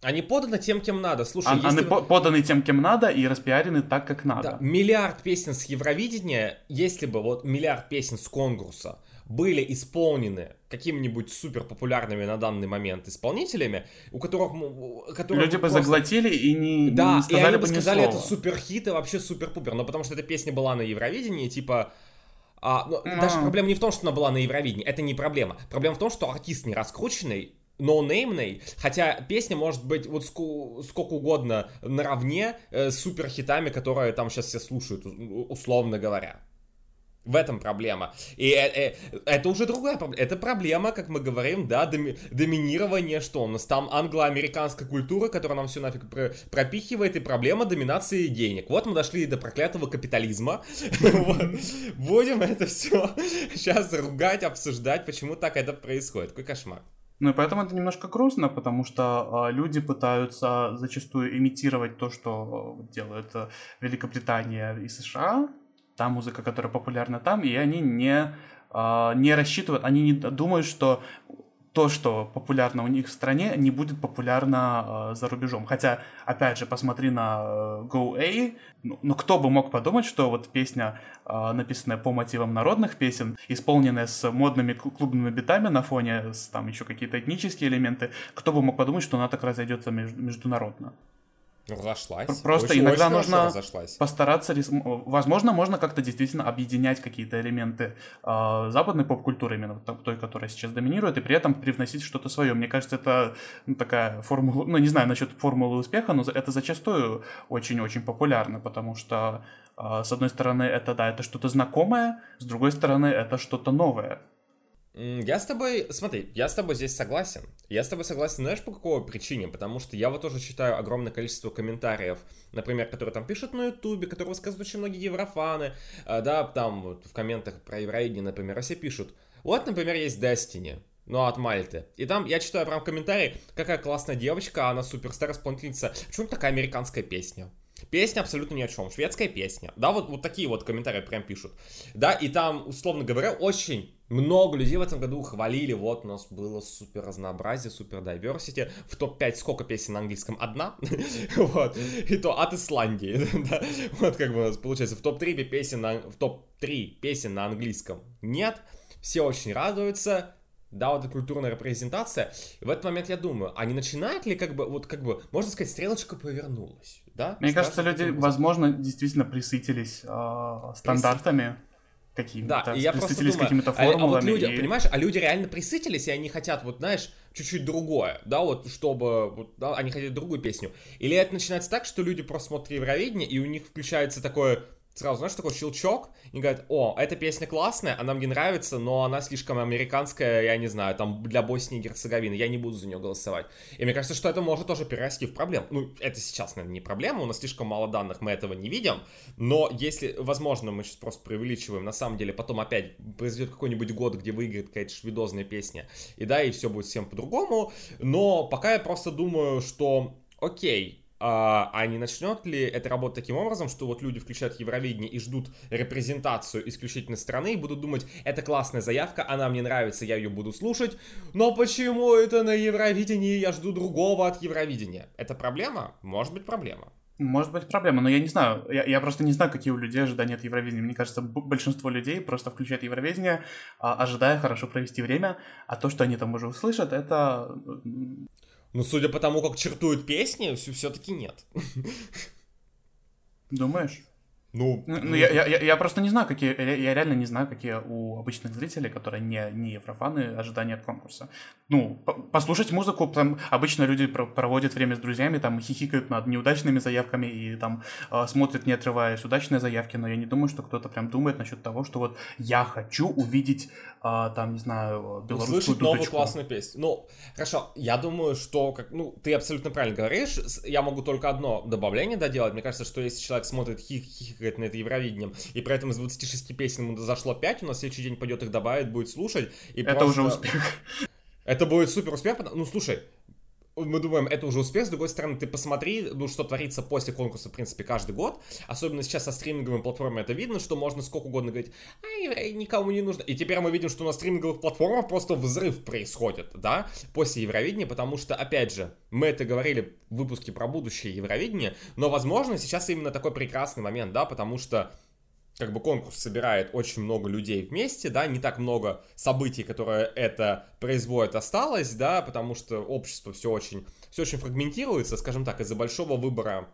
Они поданы тем, кем надо. Слушай, а, если... Они по поданы тем, кем надо, и распиарены так, как надо. Да, миллиард песен с Евровидения, если бы вот миллиард песен с конкурса были исполнены какими-нибудь супер популярными на данный момент исполнителями, у которых... которых Люди бы просто... заглотили и не, да, не сказали и они бы сказали, слова. это супер хит и вообще супер-пупер, но потому что эта песня была на Евровидении, типа... А, ну, а. Даже проблема не в том, что она была на Евровидении, это не проблема. Проблема в том, что артист не раскрученный, ноунеймной, хотя песня может быть вот ск- сколько угодно наравне э, с супер хитами, которые там сейчас все слушают, условно говоря. В этом проблема. И э, э, это уже другая проблема. Это проблема, как мы говорим, да, доми, доминирование, что у нас там англо-американская культура, которая нам все нафиг про, пропихивает, и проблема доминации денег. Вот мы дошли до проклятого капитализма. Будем это все сейчас ругать, обсуждать, почему так это происходит. Какой кошмар. Ну и поэтому это немножко грустно, потому что э, люди пытаются зачастую имитировать то, что э, делают э, Великобритания и США, та музыка, которая популярна там, и они не, э, не рассчитывают, они не думают, что то, что популярно у них в стране, не будет популярно э, за рубежом. Хотя, опять же, посмотри на э, Go A. Ну, ну, кто бы мог подумать, что вот песня, э, написанная по мотивам народных песен, исполненная с модными клубными битами на фоне, с там еще какие-то этнические элементы, кто бы мог подумать, что она так разойдется меж- международно. Разошлась. Просто очень, иногда очень нужно разошлась. постараться, возможно, можно как-то действительно объединять какие-то элементы э, западной поп-культуры, именно той, которая сейчас доминирует, и при этом привносить что-то свое. Мне кажется, это ну, такая формула, ну не знаю насчет формулы успеха, но это зачастую очень-очень популярно, потому что э, с одной стороны это да, это что-то знакомое, с другой стороны это что-то новое. Я с тобой, смотри, я с тобой здесь согласен. Я с тобой согласен, знаешь, по какой причине? Потому что я вот тоже читаю огромное количество комментариев, например, которые там пишут на ютубе, которые высказывают очень многие еврофаны, э, да, там вот в комментах про евроидни, например, все пишут. Вот, например, есть Destiny, ну, от Мальты. И там я читаю прям комментарий, какая классная девочка, она суперстар исполнительница. Почему такая американская песня? Песня абсолютно ни о чем. Шведская песня. Да, вот, вот такие вот комментарии прям пишут. Да, и там, условно говоря, очень много людей в этом году хвалили. Вот у нас было супер разнообразие, супер diversity. В топ-5 сколько песен на английском? Одна. вот. И то от Исландии. Вот как бы у нас получается. В топ-3 песен на... в топ-3 песен на английском нет. Все очень радуются да, вот эта культурная репрезентация. И в этот момент я думаю, а не начинает ли как бы, вот как бы, можно сказать, стрелочка повернулась, да? Мне кажется, люди, возможно, действительно присытились э, стандартами какими-то, да, и я присытились какими-то формулами. А, а вот люди, и... понимаешь, а люди реально присытились, и они хотят, вот знаешь, чуть-чуть другое, да, вот чтобы, вот, да, они хотят другую песню. Или это начинается так, что люди просто смотрят Евровидение, и у них включается такое сразу, знаешь, такой щелчок, и говорят, о, эта песня классная, она мне нравится, но она слишком американская, я не знаю, там, для Боснии и Герцеговины, я не буду за нее голосовать. И мне кажется, что это может тоже перерасти в проблему. Ну, это сейчас, наверное, не проблема, у нас слишком мало данных, мы этого не видим, но если, возможно, мы сейчас просто преувеличиваем, на самом деле, потом опять произойдет какой-нибудь год, где выиграет какая-то шведозная песня, и да, и все будет всем по-другому, но пока я просто думаю, что, окей, а, а не начнет ли это работать таким образом, что вот люди включают Евровидение и ждут репрезентацию исключительно страны и будут думать, это классная заявка, она мне нравится, я ее буду слушать, но почему это на Евровидении я жду другого от Евровидения? Это проблема? Может быть проблема. Может быть проблема, но я не знаю. Я, я просто не знаю, какие у людей ожидания от Евровидения. Мне кажется, большинство людей просто включают Евровидение, а, ожидая хорошо провести время, а то, что они там уже услышат, это ну, судя по тому, как чертуют песни, все-таки нет. Думаешь? Ну, ну, ну я, я, я просто не знаю, какие, я, я реально не знаю, какие у обычных зрителей, которые не, не еврофаны, ожидания от конкурса. Ну, по послушать музыку, там обычно люди про проводят время с друзьями, там хихикают над неудачными заявками и там э, смотрят, не отрываясь, удачные заявки, но я не думаю, что кто-то прям думает насчет того, что вот я хочу увидеть, э, там, не знаю, белорусскую Услышать дудочку. новую классную песню. Ну, хорошо, я думаю, что, как, ну, ты абсолютно правильно говоришь, я могу только одно добавление доделать. Мне кажется, что если человек смотрит хих выиграть на это Евровидением. И при этом из 26 песен ему зашло 5, у нас следующий день пойдет их добавит, будет слушать. И это просто... уже успех. Это будет супер успех. Ну, слушай, мы думаем, это уже успех, с другой стороны, ты посмотри, ну, что творится после конкурса, в принципе, каждый год, особенно сейчас со стриминговыми платформами это видно, что можно сколько угодно говорить, а, никому не нужно, и теперь мы видим, что на стриминговых платформах просто взрыв происходит, да, после Евровидения, потому что, опять же, мы это говорили в выпуске про будущее Евровидение, но, возможно, сейчас именно такой прекрасный момент, да, потому что как бы конкурс собирает очень много людей вместе, да, не так много событий, которые это производят, осталось, да, потому что общество все очень, все очень фрагментируется, скажем так, из-за большого выбора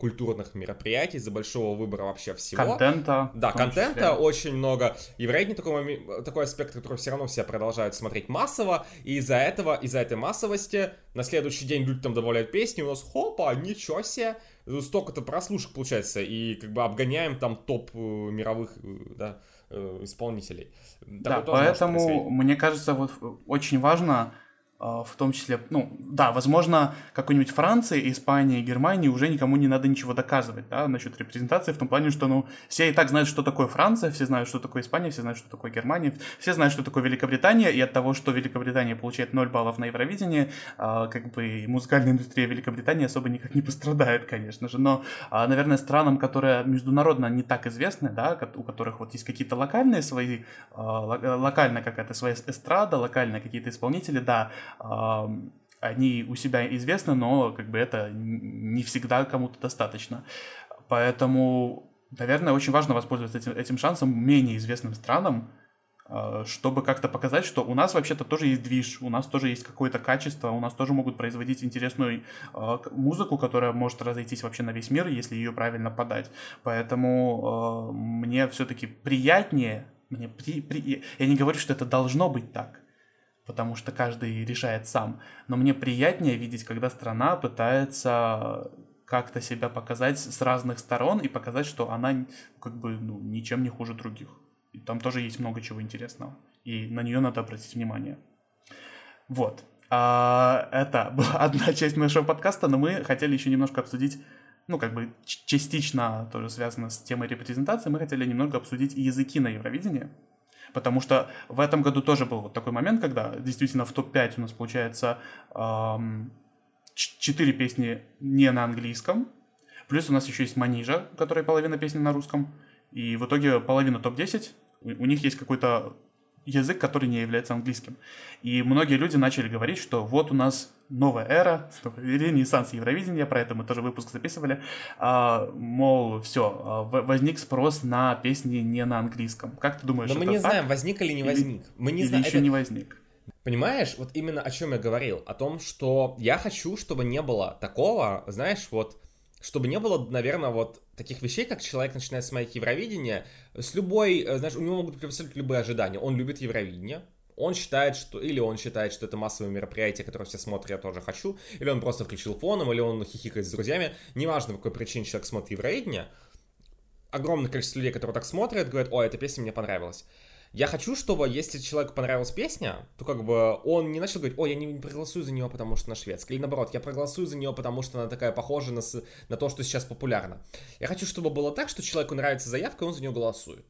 культурных мероприятий, из-за большого выбора вообще всего. Контента. Да, контента числе. очень много. И, вероятно, такой, такой аспект, который все равно все продолжают смотреть массово, и из-за этого, из-за этой массовости, на следующий день люди там добавляют песни, у нас, хопа, ничего себе, столько-то прослушек получается, и как бы обгоняем там топ э, мировых, э, да, э, исполнителей. Да, поэтому, мне кажется, вот очень важно в том числе, ну, да, возможно, какой-нибудь Франции, Испании, Германии уже никому не надо ничего доказывать, да, насчет репрезентации, в том плане, что, ну, все и так знают, что такое Франция, все знают, что такое Испания, все знают, что такое Германия, все знают, что такое Великобритания, и от того, что Великобритания получает 0 баллов на Евровидении, а, как бы музыкальная индустрия Великобритании особо никак не пострадает, конечно же, но, а, наверное, странам, которые международно не так известны, да, у которых вот есть какие-то локальные свои, локальная какая-то своя эстрада, локальные какие-то исполнители, да, они у себя известны, но как бы это не всегда кому-то достаточно. Поэтому, наверное, очень важно воспользоваться этим, этим шансом менее известным странам, а, чтобы как-то показать, что у нас вообще-то тоже есть движ, у нас тоже есть какое-то качество, у нас тоже могут производить интересную а, музыку, которая может разойтись вообще на весь мир, если ее правильно подать. Поэтому а, мне все-таки приятнее, мне при, при, я не говорю, что это должно быть так, потому что каждый решает сам. Но мне приятнее видеть, когда страна пытается как-то себя показать с разных сторон и показать, что она как бы ну, ничем не хуже других. И там тоже есть много чего интересного. И на нее надо обратить внимание. Вот. А, это была одна часть нашего подкаста, но мы хотели еще немножко обсудить, ну, как бы частично тоже связано с темой репрезентации, мы хотели немного обсудить языки на Евровидении. Потому что в этом году тоже был вот такой момент, когда действительно в топ-5 у нас получается эм, 4 песни не на английском. Плюс у нас еще есть Манижа, которая половина песни на русском. И в итоге половина топ-10, у них есть какой-то язык, который не является английским. И многие люди начали говорить, что вот у нас новая эра, ренессанс Евровидения, про это мы тоже выпуск записывали, а, мол, все, а, возник спрос на песни не на английском. Как ты думаешь, Но мы не так? знаем, возник или не возник. Или, мы не знаем. еще это... не возник. Понимаешь, вот именно о чем я говорил, о том, что я хочу, чтобы не было такого, знаешь, вот чтобы не было, наверное, вот таких вещей, как человек начинает смотреть Евровидение, с любой, э, знаешь, у него могут быть абсолютно любые ожидания. Он любит Евровидение, он считает, что... Или он считает, что это массовое мероприятие, которое все смотрят, я тоже хочу. Или он просто включил фоном, или он хихикает с друзьями. Неважно, по какой причине человек смотрит Евровидение. Огромное количество людей, которые так смотрят, говорят, о, эта песня мне понравилась. Я хочу, чтобы, если человеку понравилась песня, то как бы он не начал говорить, ой, я не проголосую за нее, потому что она шведская. Или наоборот, я проголосую за нее, потому что она такая похожа на, на то, что сейчас популярно. Я хочу, чтобы было так, что человеку нравится заявка, и он за нее голосует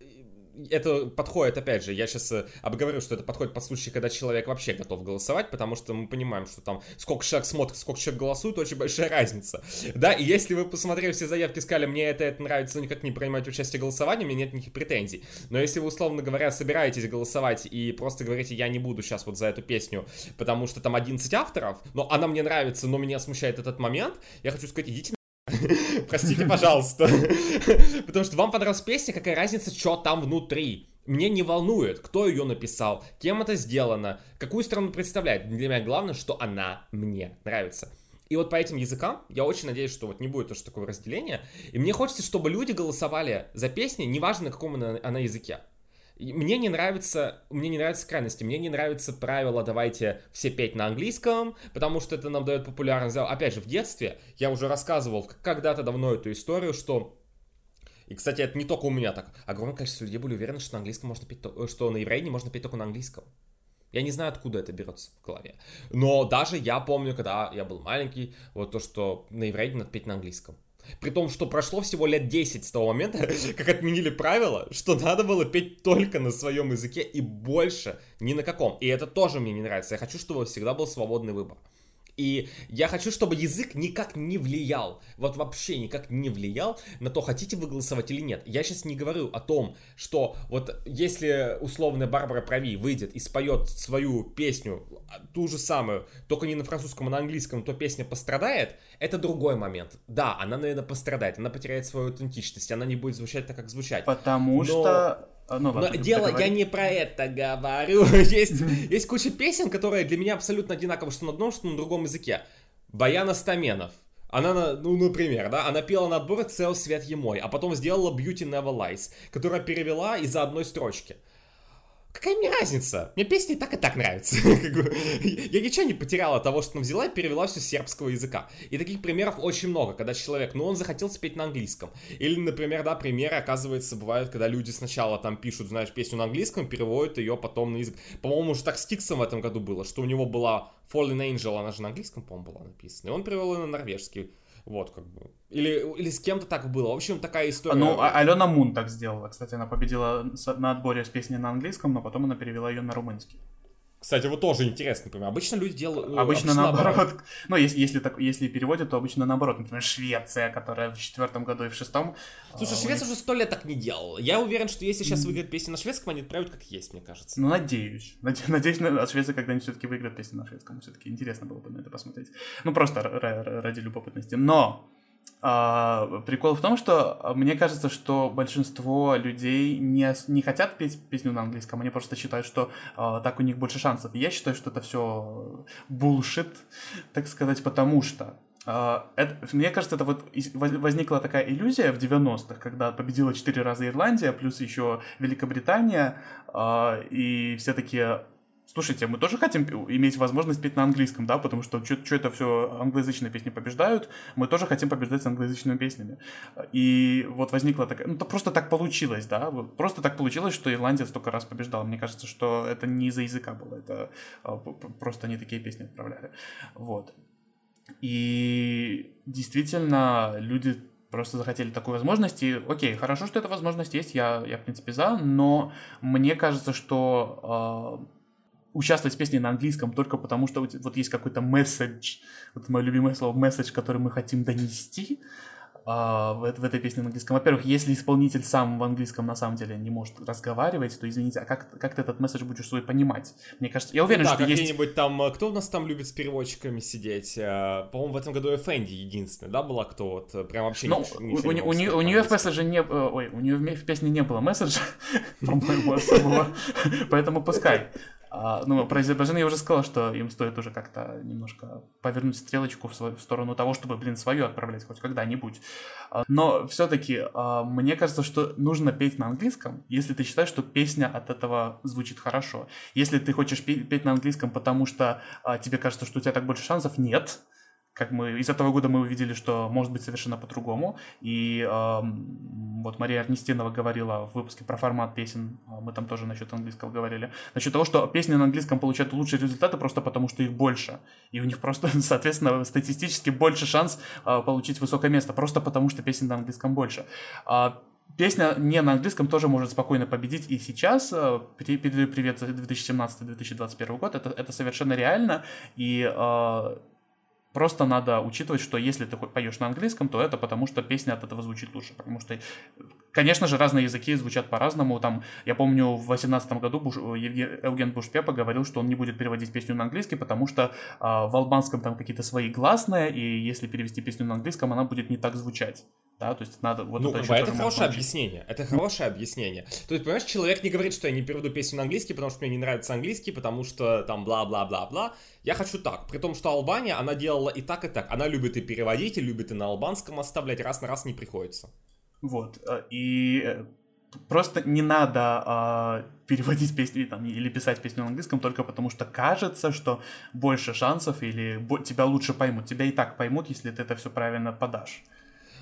это подходит, опять же, я сейчас э, обговорю, что это подходит по случаю, когда человек вообще готов голосовать, потому что мы понимаем, что там сколько человек смотрит, сколько человек голосует, очень большая разница. Да, и если вы посмотрели все заявки, сказали, мне это, это нравится, но никак не принимаете участие в голосовании, мне нет никаких претензий. Но если вы, условно говоря, собираетесь голосовать и просто говорите, я не буду сейчас вот за эту песню, потому что там 11 авторов, но она мне нравится, но меня смущает этот момент, я хочу сказать, идите Простите, пожалуйста. Потому что вам понравилась песня, какая разница, что там внутри. Мне не волнует, кто ее написал, кем это сделано, какую страну представляет. Для меня главное, что она мне нравится. И вот по этим языкам я очень надеюсь, что вот не будет тоже такого разделения. И мне хочется, чтобы люди голосовали за песни, неважно на каком она, она языке. Мне не нравится, мне не нравятся крайности, мне не нравится правило «давайте все петь на английском», потому что это нам дает популярность. Опять же, в детстве я уже рассказывал когда-то давно эту историю, что и, кстати, это не только у меня так. Огромное количество людей были уверены, что на английском можно петь, что на еврейне можно петь только на английском. Я не знаю, откуда это берется в голове. Но даже я помню, когда я был маленький, вот то, что на еврейне надо петь на английском. При том, что прошло всего лет 10 с того момента, как отменили правила, что надо было петь только на своем языке и больше ни на каком. И это тоже мне не нравится. Я хочу, чтобы всегда был свободный выбор. И я хочу, чтобы язык никак не влиял, вот вообще никак не влиял на то, хотите вы голосовать или нет. Я сейчас не говорю о том, что вот если условная Барбара Прави выйдет и споет свою песню, а, ту же самую, только не на французском, а на английском, то песня пострадает, это другой момент. Да, она, наверное, пострадает, она потеряет свою аутентичность, она не будет звучать так, как звучать. Потому Но... что ну, ладно, Но дело, я не про это говорю. есть, есть куча песен, которые для меня абсолютно одинаковы, что на одном, что на другом языке. Баяна Стаменов. Она, ну, например, да, она пела на отбор «Цел свет емой», а потом сделала «Beauty Never Lies», которая перевела из-за одной строчки. Какая мне разница? Мне песни так и так нравятся. Я ничего не потеряла от того, что она взяла и перевела все с сербского языка. И таких примеров очень много, когда человек, ну, он захотел спеть на английском. Или, например, да, примеры, оказывается, бывают, когда люди сначала там пишут, знаешь, песню на английском, переводят ее потом на язык. По-моему, уже так с Тиксом в этом году было, что у него была Fallen Angel, она же на английском, по-моему, была написана. И он перевел ее на норвежский. Вот, как бы. Или, или с кем-то так было. В общем, такая история. Ну, а Алена Мун так сделала. Кстати, она победила на отборе с песней на английском, но потом она перевела ее на румынский. Кстати, вот тоже интересно, например. Обычно люди делают... Э, обычно, обычно наоборот. наоборот. Ну, если, если, так, если переводят, то обычно наоборот. Например, Швеция, которая в четвертом году и в шестом... Слушай, а, Швеция них... уже сто лет так не делала. Я уверен, что если сейчас выиграет песню на шведском, они отправят как есть, мне кажется. Ну, надеюсь. Надеюсь, от Швеции когда-нибудь все-таки выиграет песню на шведском. Все-таки интересно было бы на это посмотреть. Ну, просто ради любопытности. Но а, прикол в том, что а, мне кажется, что большинство людей не, не хотят петь песню на английском, они просто считают, что а, так у них больше шансов. я считаю, что это все bullshit, так сказать, потому что а, это, мне кажется, это вот возникла такая иллюзия в 90-х, когда победила четыре раза Ирландия, плюс еще Великобритания, а, и все такие Слушайте, мы тоже хотим иметь возможность петь на английском, да, потому что что это все англоязычные песни побеждают, мы тоже хотим побеждать с англоязычными песнями. И вот возникла такая, ну, это просто так получилось, да, просто так получилось, что Ирландия столько раз побеждала. Мне кажется, что это не из-за языка было, это а, просто они такие песни отправляли. Вот. И действительно, люди просто захотели такую возможность, и окей, хорошо, что эта возможность есть, я, я в принципе за, но мне кажется, что э, участвовать в песне на английском только потому, что вот есть какой-то месседж, вот мое любимое слово месседж, который мы хотим донести а, в, в этой песне на английском. Во-первых, если исполнитель сам в английском на самом деле не может разговаривать, то извините, а как, как ты этот месседж будешь свой понимать? Мне кажется, я уверен, ну, да, что есть... нибудь там, э, кто у нас там любит с переводчиками сидеть? Э, по-моему, в этом году Фэнди единственная, да, была, кто вот э, прям вообще ну, ничего у, не у, у, у нее в месседже не... Ой, у нее в песне не было месседжа, по-моему, особого, поэтому пускай. А, ну, про Азербайджан я уже сказал, что им стоит уже как-то немножко повернуть стрелочку в, свою, в сторону того, чтобы, блин, свое отправлять хоть когда-нибудь. А, но все-таки а, мне кажется, что нужно петь на английском, если ты считаешь, что песня от этого звучит хорошо. Если ты хочешь петь на английском, потому что тебе кажется, что у тебя так больше шансов, нет как мы из этого года мы увидели, что может быть совершенно по-другому. И э, вот Мария Арнистинова говорила в выпуске про формат песен, а, мы там тоже насчет английского говорили, насчет того, что песни на английском получают лучшие результаты просто потому, что их больше. И у них просто, соответственно, статистически больше шанс э, получить высокое место, просто потому что песен на английском больше. А Песня не на английском тоже может спокойно победить и сейчас. Передаю привет 2017-2021 год. Это, это совершенно реально. И Просто надо учитывать, что если ты поешь на английском, то это потому, что песня от этого звучит лучше. Потому что, конечно же, разные языки звучат по-разному. Там, я помню, в 2018 году Буш, Евген Бушпепа говорил, что он не будет переводить песню на английский, потому что а, в албанском там какие-то свои гласные, и если перевести песню на английском, она будет не так звучать да, то есть надо вот ну, это, это хорошее объяснение, это хорошее объяснение. То есть, понимаешь, человек не говорит, что я не переведу песню на английский, потому что мне не нравится английский, потому что там бла-бла-бла-бла. Я хочу так, при том, что Албания, она делала и так, и так. Она любит и переводить, и любит и на албанском оставлять, раз на раз не приходится. Вот, э, и э, просто не надо а, переводить песни там, или писать песню на английском только потому, что кажется, что больше шансов или тебя лучше поймут. Тебя и так поймут, если ты это все правильно подашь.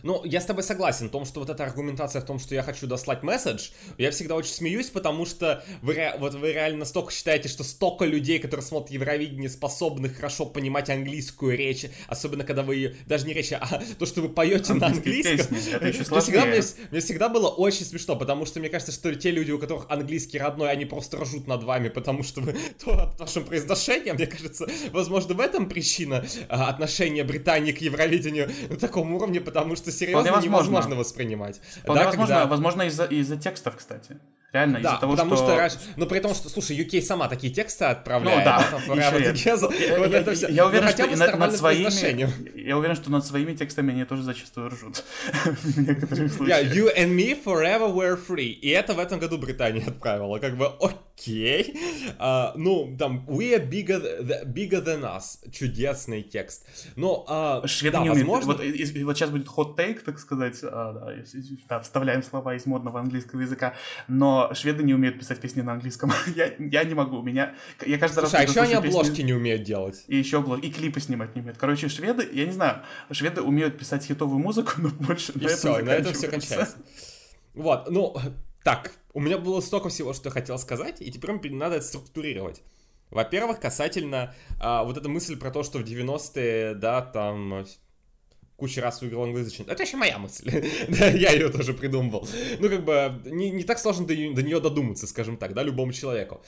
Ну, я с тобой согласен в том, что вот эта аргументация в том, что я хочу дослать месседж, я всегда очень смеюсь, потому что вы, вот вы реально настолько считаете, что столько людей, которые смотрят Евровидение, способны хорошо понимать английскую речь, особенно когда вы, даже не речь, а то, что вы поете на английском. Еще всегда, мне, мне всегда было очень смешно, потому что мне кажется, что те люди, у которых английский родной, они просто ржут над вами, потому что вы то от вашим произношением, мне кажется, возможно, в этом причина а, отношения Британии к Евровидению на таком уровне, потому что серьезно невозможно воспринимать. Вполне да, возможно, когда... возможно из-за из текстов, кстати. Реально, да, из-за того, потому что... что... Ну, при том, что, слушай, UK сама такие тексты отправляет. Ну, да, там, вот. Я уверен, что над, над своими... Я уверен, что над своими текстами они тоже зачастую ржут. В некоторых случаях. Yeah, you and me forever were free. И это в этом году Британия отправила. Как бы, окей. Uh, ну, там, we are bigger, bigger than us. Чудесный текст. Но, uh, Шведы да, не возможно... Вот, и, вот сейчас будет take, так сказать. Uh, да, да, вставляем слова из модного английского языка. Но шведы не умеют писать песни на английском. я, я не могу, меня... Я каждый Слушай, раз... а еще они обложки песни... не умеют делать. И еще обложки, и клипы снимать не умеют. Короче, шведы, я не знаю, шведы умеют писать хитовую музыку, но больше и на все, этом на этом все кончается. Вот, ну, так, у меня было столько всего, что я хотел сказать, и теперь мне надо это структурировать. Во-первых, касательно а, вот эта мысль про то, что в 90-е, да, там кучу раз выиграл англоязычный. Это еще моя мысль. да, я ее тоже придумывал. Ну, как бы, не, не так сложно до, до нее додуматься, скажем так, да, любому человеку.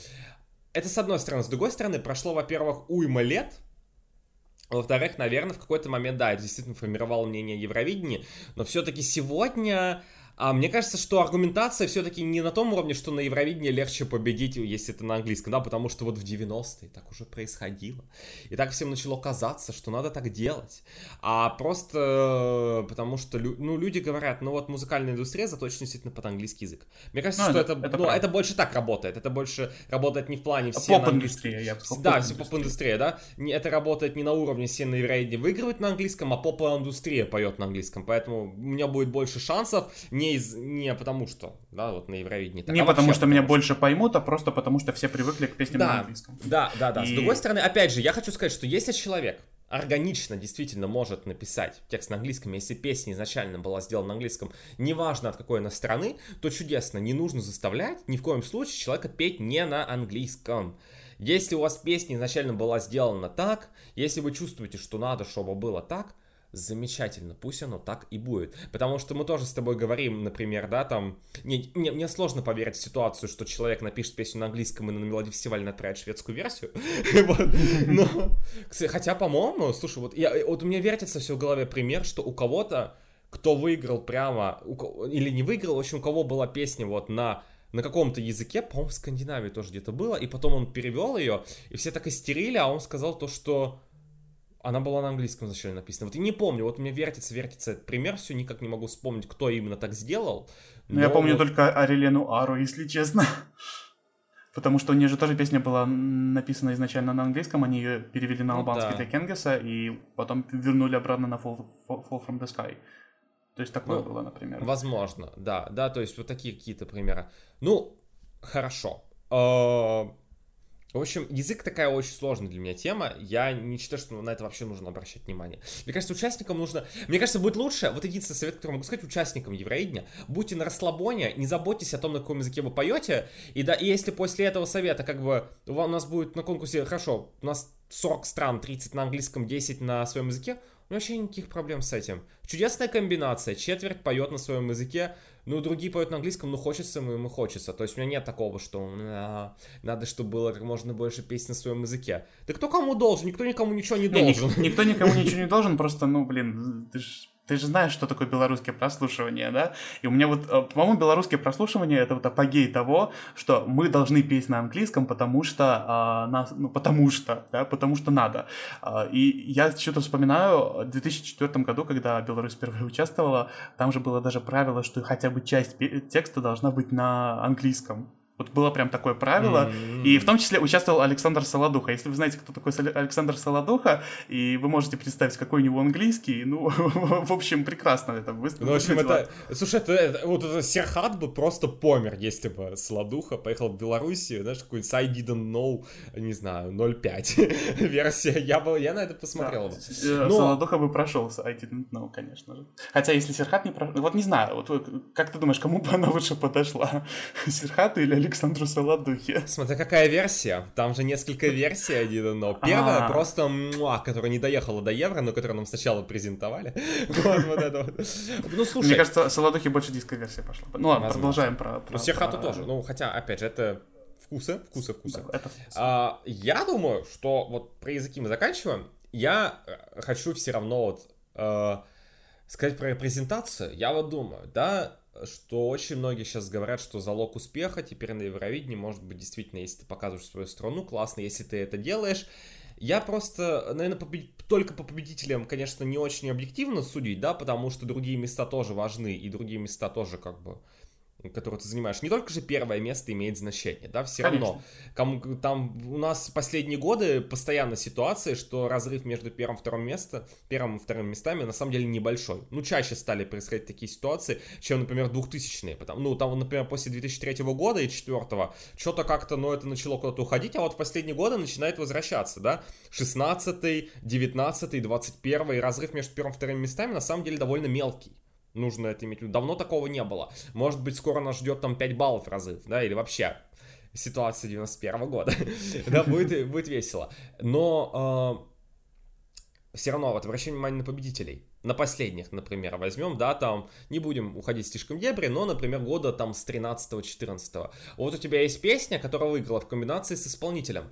Это с одной стороны. С другой стороны, прошло, во-первых, уйма лет, во-вторых, наверное, в какой-то момент, да, это действительно формировало мнение Евровидения, но все-таки сегодня а мне кажется, что аргументация все-таки не на том уровне, что на Евровидении легче победить, если это на английском, да, потому что вот в 90-е так уже происходило. И так всем начало казаться, что надо так делать. А просто потому что, ну, люди говорят, ну вот музыкальная индустрия заточена действительно под английский язык. Мне кажется, ну, что это, это, ну, это больше так работает. Это больше работает не в плане все поп индустрия я бы Да, все поп-индустрия, да. Это работает не на уровне все на Евровидении выигрывать на английском, а поп-индустрия поет на английском. Поэтому у меня будет больше шансов не не, из, не потому что, да, вот на Евровидении. Так, не а потому что меня больше поймут, а просто потому что все привыкли к песням да, на английском. Да, да, да. И... С другой стороны, опять же, я хочу сказать, что если человек органично действительно может написать текст на английском, если песня изначально была сделана на английском, неважно от какой она страны, то чудесно, не нужно заставлять ни в коем случае человека петь не на английском. Если у вас песня изначально была сделана так, если вы чувствуете, что надо, чтобы было так, замечательно, пусть оно так и будет. Потому что мы тоже с тобой говорим, например, да, там, не, не, мне сложно поверить в ситуацию, что человек напишет песню на английском и на мелодии фестиваля отправит шведскую версию. Но, хотя, по-моему, слушай, вот, я, вот у меня вертится все в голове пример, что у кого-то, кто выиграл прямо, или не выиграл, в общем, у кого была песня вот на на каком-то языке, по-моему, в Скандинавии тоже где-то было, и потом он перевел ее, и все так истерили, а он сказал то, что она была на английском изначально написана. Вот я не помню, вот у меня вертится, вертится этот пример, все никак не могу вспомнить, кто именно так сделал. Ну, но... Я помню вот... только Арилену Ару, если честно. Потому что у нее же тоже песня была написана изначально на английском, они ее перевели на ну албанский ну, да. для Кенгеса, и потом вернули обратно на Fall, Fall from the Sky. То есть такое ну, было, например. Возможно, да, да, то есть вот такие какие-то примеры. Ну, хорошо. В общем, язык такая очень сложная для меня тема. Я не считаю, что на это вообще нужно обращать внимание. Мне кажется, участникам нужно... Мне кажется, будет лучше... Вот единственный совет, который могу сказать участникам Евровидения. Будьте на расслабоне, не заботьтесь о том, на каком языке вы поете. И да, и если после этого совета, как бы, у нас будет на конкурсе, хорошо, у нас 40 стран, 30 на английском, 10 на своем языке, ну, вообще никаких проблем с этим. Чудесная комбинация. Четверть поет на своем языке, ну, другие поют на английском, ну, хочется ему, ему хочется. То есть у меня нет такого, что а, надо, чтобы было как можно больше песен на своем языке. Да кто кому должен? Никто никому ничего не должен. Не, никто никому ничего не должен, просто, ну, блин, ты же ты же знаешь, что такое белорусские прослушивания, да? И у меня вот, э, по-моему, белорусские прослушивания это вот апогей того, что мы должны петь на английском, потому что а, нас, ну, потому что, да, потому что надо. А, и я что-то вспоминаю, в 2004 году, когда Беларусь впервые участвовала, там же было даже правило, что хотя бы часть текста должна быть на английском Вот было прям такое правило. Mm-hmm. И в том числе участвовал Александр Солодуха. Если вы знаете, кто такой Александр Солодуха, и вы можете представить, какой у него английский, ну, в общем, прекрасно это выступило. Ну, в общем, это... Слушай, это, это, вот это Серхат бы просто помер, если бы Солодуха поехал в Белоруссию, знаешь, какой-нибудь I didn't know, не знаю, 0.5 версия. Я, бы, я на это посмотрел бы. Э, Но... Солодуха бы прошелся I didn't know, конечно же. Хотя, если Серхат не прошел... Вот не знаю, вот как ты думаешь, кому бы она лучше подошла? Серхату или Александру Солодухе? Смотри, какая версия. Там же несколько версий I didn't know. Первая просто муа, которая не доехала до евро, но которую нам сначала презентовали. Вот, вот это вот. Ну, слушай. Мне кажется, Солодухе больше диско версия пошла. Ну ладно, продолжаем про... Ну, Серхату тоже. Ну, хотя, опять же, это вкусы, вкусы, вкусы. А, я думаю, что вот про языки мы заканчиваем. Я э, хочу все равно вот э, сказать про презентацию. Я вот думаю, да, что очень многие сейчас говорят, что залог успеха теперь на Евровидении может быть действительно, если ты показываешь свою страну, классно, если ты это делаешь. Я просто, наверное, побед... только по победителям, конечно, не очень объективно судить, да, потому что другие места тоже важны, и другие места тоже как бы которую ты занимаешь, не только же первое место имеет значение, да, все Конечно. равно. Кому, там у нас последние годы постоянно ситуация, что разрыв между первым и вторым местом, первым и вторым местами на самом деле небольшой. Ну, чаще стали происходить такие ситуации, чем, например, 2000-е. Потому, ну, там, например, после 2003 года и 2004 что-то как-то, ну, это начало куда-то уходить, а вот в последние годы начинает возвращаться, да. 16 19 21 и разрыв между первым и вторым местами на самом деле довольно мелкий. Нужно это иметь. Давно такого не было. Может быть, скоро нас ждет там 5 баллов разрыв, да, или вообще ситуация 91 года. да, будет, будет весело. Но э, все равно, вот обращаем внимание на победителей. На последних, например, возьмем, да, там, не будем уходить слишком в дебри, но, например, года там с 13-14. Вот у тебя есть песня, которая выиграла в комбинации с исполнителем.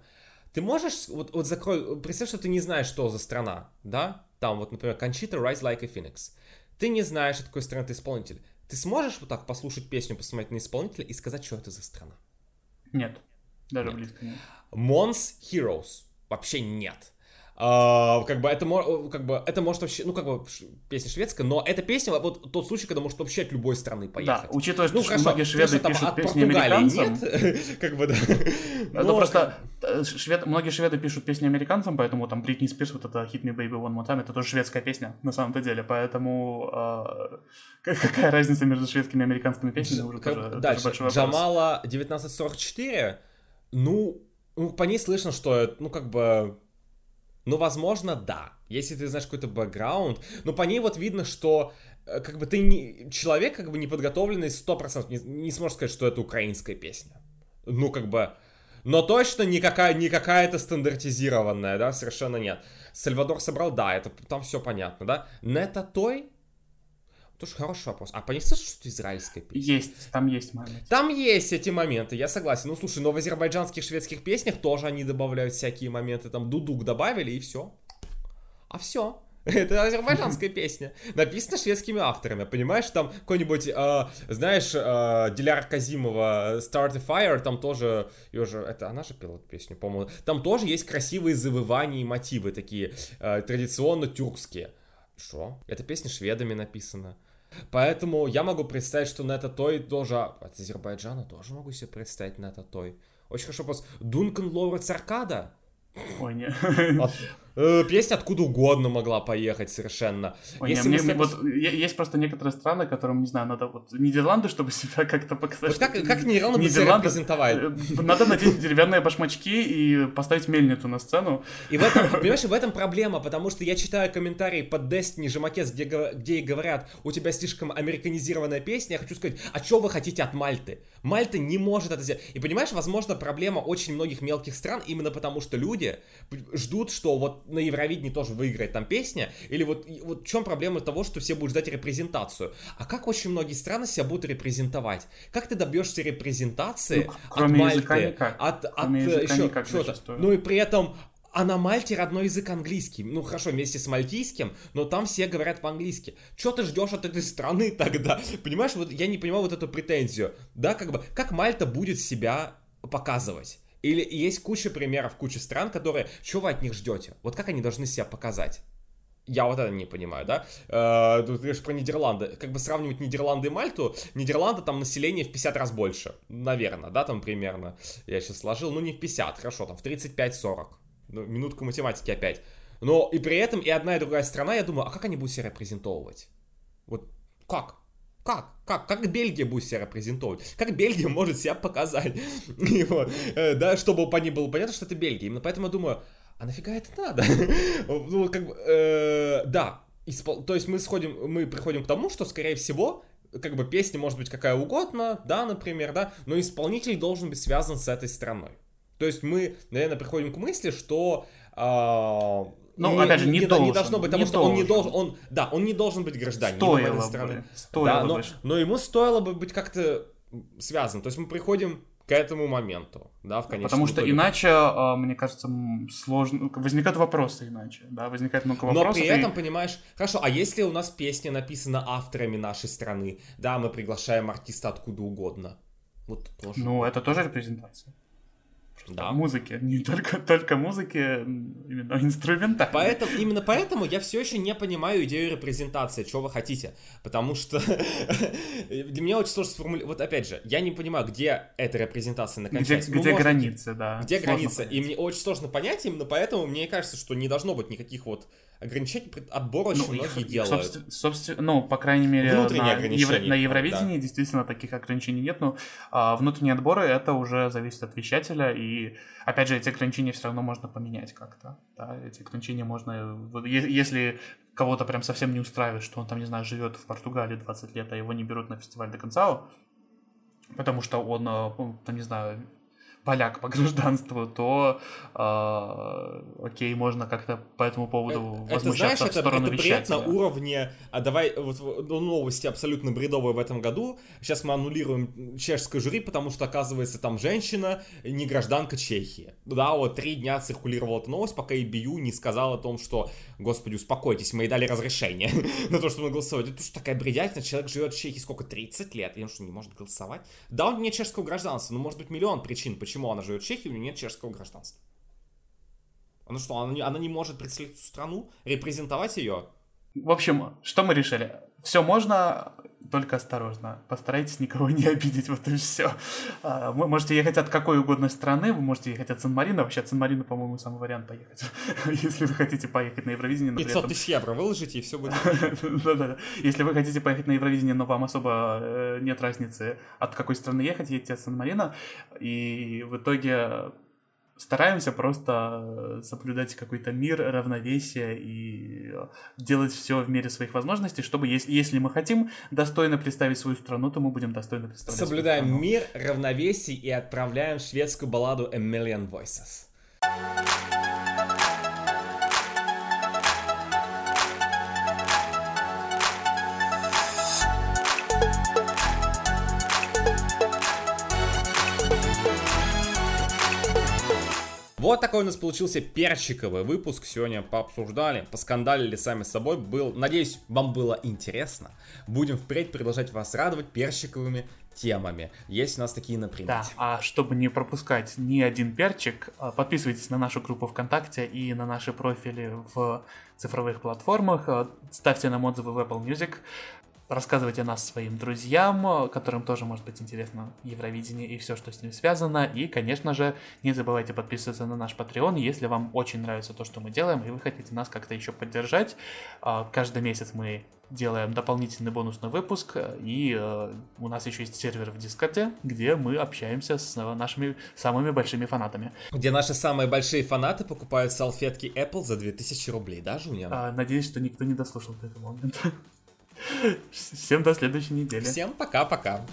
Ты можешь, вот, вот закрой, представь, что ты не знаешь, что за страна, да? Там вот, например, Conchita Rise Like a Phoenix. Ты не знаешь, от какой страны ты исполнитель. Ты сможешь вот так послушать песню, посмотреть на исполнителя и сказать, что это за страна? Нет. Даже нет. близко нет. Mons Heroes. Вообще нет. Uh, как бы это как бы это может вообще ну как бы песня шведская но эта песня вот тот случай когда может вообще от любой страны поехать да учитывая ну, что хорошо, многие шведы пишут от песни американцам нет как бы да но, но просто э, швед многие шведы пишут песни американцам поэтому там Бритни Спирс вот это Hit Me Baby One More Time это тоже шведская песня на самом-то деле поэтому uh, какая разница между шведскими и американскими песнями уже как, тоже, дальше. тоже большой. Джамала 1944 ну ну по ней слышно что ну как бы ну, возможно, да. Если ты знаешь какой-то бэкграунд. Но по ней вот видно, что э, как бы ты не, человек как бы неподготовленный 100% не, не сможет сказать, что это украинская песня. Ну, как бы... Но точно никакая, не какая-то стандартизированная, да, совершенно нет. Сальвадор собрал, да, это там все понятно, да. Нета Той тоже хороший вопрос. А понесешь, что израильская песня? Есть, там есть моменты. Там есть эти моменты, я согласен. Ну, слушай, но в азербайджанских шведских песнях тоже они добавляют всякие моменты. Там дудук добавили, и все. А все. Это азербайджанская песня. Написана шведскими авторами, понимаешь? Там какой-нибудь, э, знаешь, э, Диляр Казимова Start a Fire, там тоже, ее же, это она же пела песню, по-моему. Там тоже есть красивые завывания и мотивы такие, э, традиционно тюркские. Что? Эта песня шведами написана. Поэтому я могу представить, что Нета Той тоже... От Азербайджана тоже могу себе представить Нета Той. Очень хорошо вопрос. Дункан Лоуренс Аркада? Ой, не. От, Э, песня откуда угодно могла поехать совершенно. Ой, Если не, мне, вот, есть просто некоторые страны, которым, не знаю, надо вот Нидерланды, чтобы себя как-то показать. Вот как, как Нидерланды, Нидерланды презентовать? Э, надо надеть деревянные башмачки и поставить мельницу на сцену. И в этом, понимаешь, в этом проблема, потому что я читаю комментарии под Destiny Жемакес, где, где говорят, у тебя слишком американизированная песня, я хочу сказать, а что вы хотите от Мальты? Мальта не может это сделать. И понимаешь, возможно, проблема очень многих мелких стран именно потому, что люди ждут, что вот на Евровидении тоже выиграет там песня, или вот, вот в чем проблема того, что все будут ждать репрезентацию. А как очень многие страны себя будут репрезентовать? Как ты добьешься репрезентации ну, от Мальты, от, от еще что-то? Ну и при этом а на Мальте родной язык английский. Ну хорошо, вместе с мальтийским, но там все говорят по-английски. Что ты ждешь от этой страны тогда? Понимаешь, вот я не понимаю вот эту претензию. Да, как бы, как Мальта будет себя показывать? Или есть куча примеров, куча стран, которые, что вы от них ждете? Вот как они должны себя показать? Я вот это не понимаю, да? Э, ты говоришь про Нидерланды. Как бы сравнивать Нидерланды и Мальту, Нидерланды там население в 50 раз больше, наверное, да, там примерно. Я сейчас сложил, ну не в 50, хорошо, там в 35-40. Ну, минутка математики опять. Но и при этом и одна, и другая страна, я думаю, а как они будут себя репрезентовывать? Вот как? Как? Как? Как Бельгия будет себя репрезентовать? Как Бельгия может себя показать? Вот, э, да, чтобы ней было понятно, что это Бельгия. Именно поэтому я думаю, а нафига это надо? ну, как бы, э, да. Испол... То есть мы сходим, мы приходим к тому, что, скорее всего, как бы песня может быть какая угодно, да, например, да, но исполнитель должен быть связан с этой страной. То есть мы, наверное, приходим к мысли, что э, ну, не, опять же, не, не, должен. Не должно быть, потому что должен. он не должен, он, да, он не должен быть гражданином стоило этой страны. Бы, стоило да, но, бы. но ему стоило бы быть как-то связан. То есть мы приходим к этому моменту, да, в конечном Потому что итоге. иначе, а, мне кажется, сложно, возникают вопросы иначе, да, возникает много вопросов. Но при этом, и... понимаешь, хорошо, а если у нас песня написана авторами нашей страны, да, мы приглашаем артиста откуда угодно, вот тоже. Ну, это тоже репрезентация да. музыки, не только, только музыки, именно инструмента. Поэтому, именно поэтому я все еще не понимаю идею репрезентации, что вы хотите, потому что для меня очень сложно сформулировать, вот опять же, я не понимаю, где эта репрезентация накончается. Где, ну, где может, границы, да. Где границы, и мне очень сложно понять, именно поэтому мне кажется, что не должно быть никаких вот ограничений, отбор очень ну, многие их, делают. Собственно, собственно, ну, по крайней мере, на, Евро, на Евровидении да. действительно таких ограничений нет, но а, внутренние отборы это уже зависит от вещателя, и опять же, эти ограничения все равно можно поменять как-то. Да? Эти ограничения можно, если кого-то прям совсем не устраивает, что он там, не знаю, живет в Португалии 20 лет, а его не берут на фестиваль до конца, потому что он, а, там, не знаю, поляк по гражданству, то э, окей, можно как-то по этому поводу это, возмущаться знаешь, в сторону это, это на уровне, а давай, вот ну, новости абсолютно бредовые в этом году, сейчас мы аннулируем чешское жюри, потому что, оказывается, там женщина, не гражданка Чехии. Да, вот три дня циркулировала эта новость, пока EBU не сказал о том, что, господи, успокойтесь, мы ей дали разрешение на то, чтобы голосовать. Это что такая бредятина, человек живет в Чехии сколько, 30 лет, и он что, не может голосовать? Да, он не чешского гражданства, но может быть миллион причин, почему почему она живет в Чехии, у нее нет чешского гражданства. Она что, она не, она не может представить страну, репрезентовать ее? В общем, что мы решили? Все можно, только осторожно. Постарайтесь никого не обидеть, вот и все. А, вы можете ехать от какой угодно страны, вы можете ехать от Сан-Марина. Вообще от Сан-Марина, по-моему, самый вариант поехать. Если вы хотите поехать на Евровидение. 500 тысяч евро выложите, и все будет. Да-да-да. Если вы хотите поехать на Евровидение, но вам особо э, нет разницы, от какой страны ехать, едете от Сан-Марина. И в итоге стараемся просто соблюдать какой-то мир, равновесие и делать все в мере своих возможностей, чтобы, если, если мы хотим достойно представить свою страну, то мы будем достойно представлять Соблюдаем мир, равновесие и отправляем шведскую балладу A Million Voices. Вот такой у нас получился перчиковый выпуск. Сегодня пообсуждали, поскандалили сами с собой. Был, надеюсь, вам было интересно. Будем впредь продолжать вас радовать перчиковыми темами. Есть у нас такие на Да, а чтобы не пропускать ни один перчик, а, подписывайтесь на нашу группу ВКонтакте и на наши профили в цифровых платформах. А, ставьте нам отзывы в Apple Music. Рассказывайте о нас своим друзьям, которым тоже может быть интересно Евровидение и все, что с ним связано. И, конечно же, не забывайте подписываться на наш Patreon, если вам очень нравится то, что мы делаем, и вы хотите нас как-то еще поддержать. А, каждый месяц мы делаем дополнительный бонусный выпуск, и э, у нас еще есть сервер в Дискорде, где мы общаемся с нашими самыми большими фанатами. Где наши самые большие фанаты покупают салфетки Apple за 2000 рублей, да, Жуня? А, надеюсь, что никто не дослушал до этого момента. Всем до следующей недели. Всем пока-пока.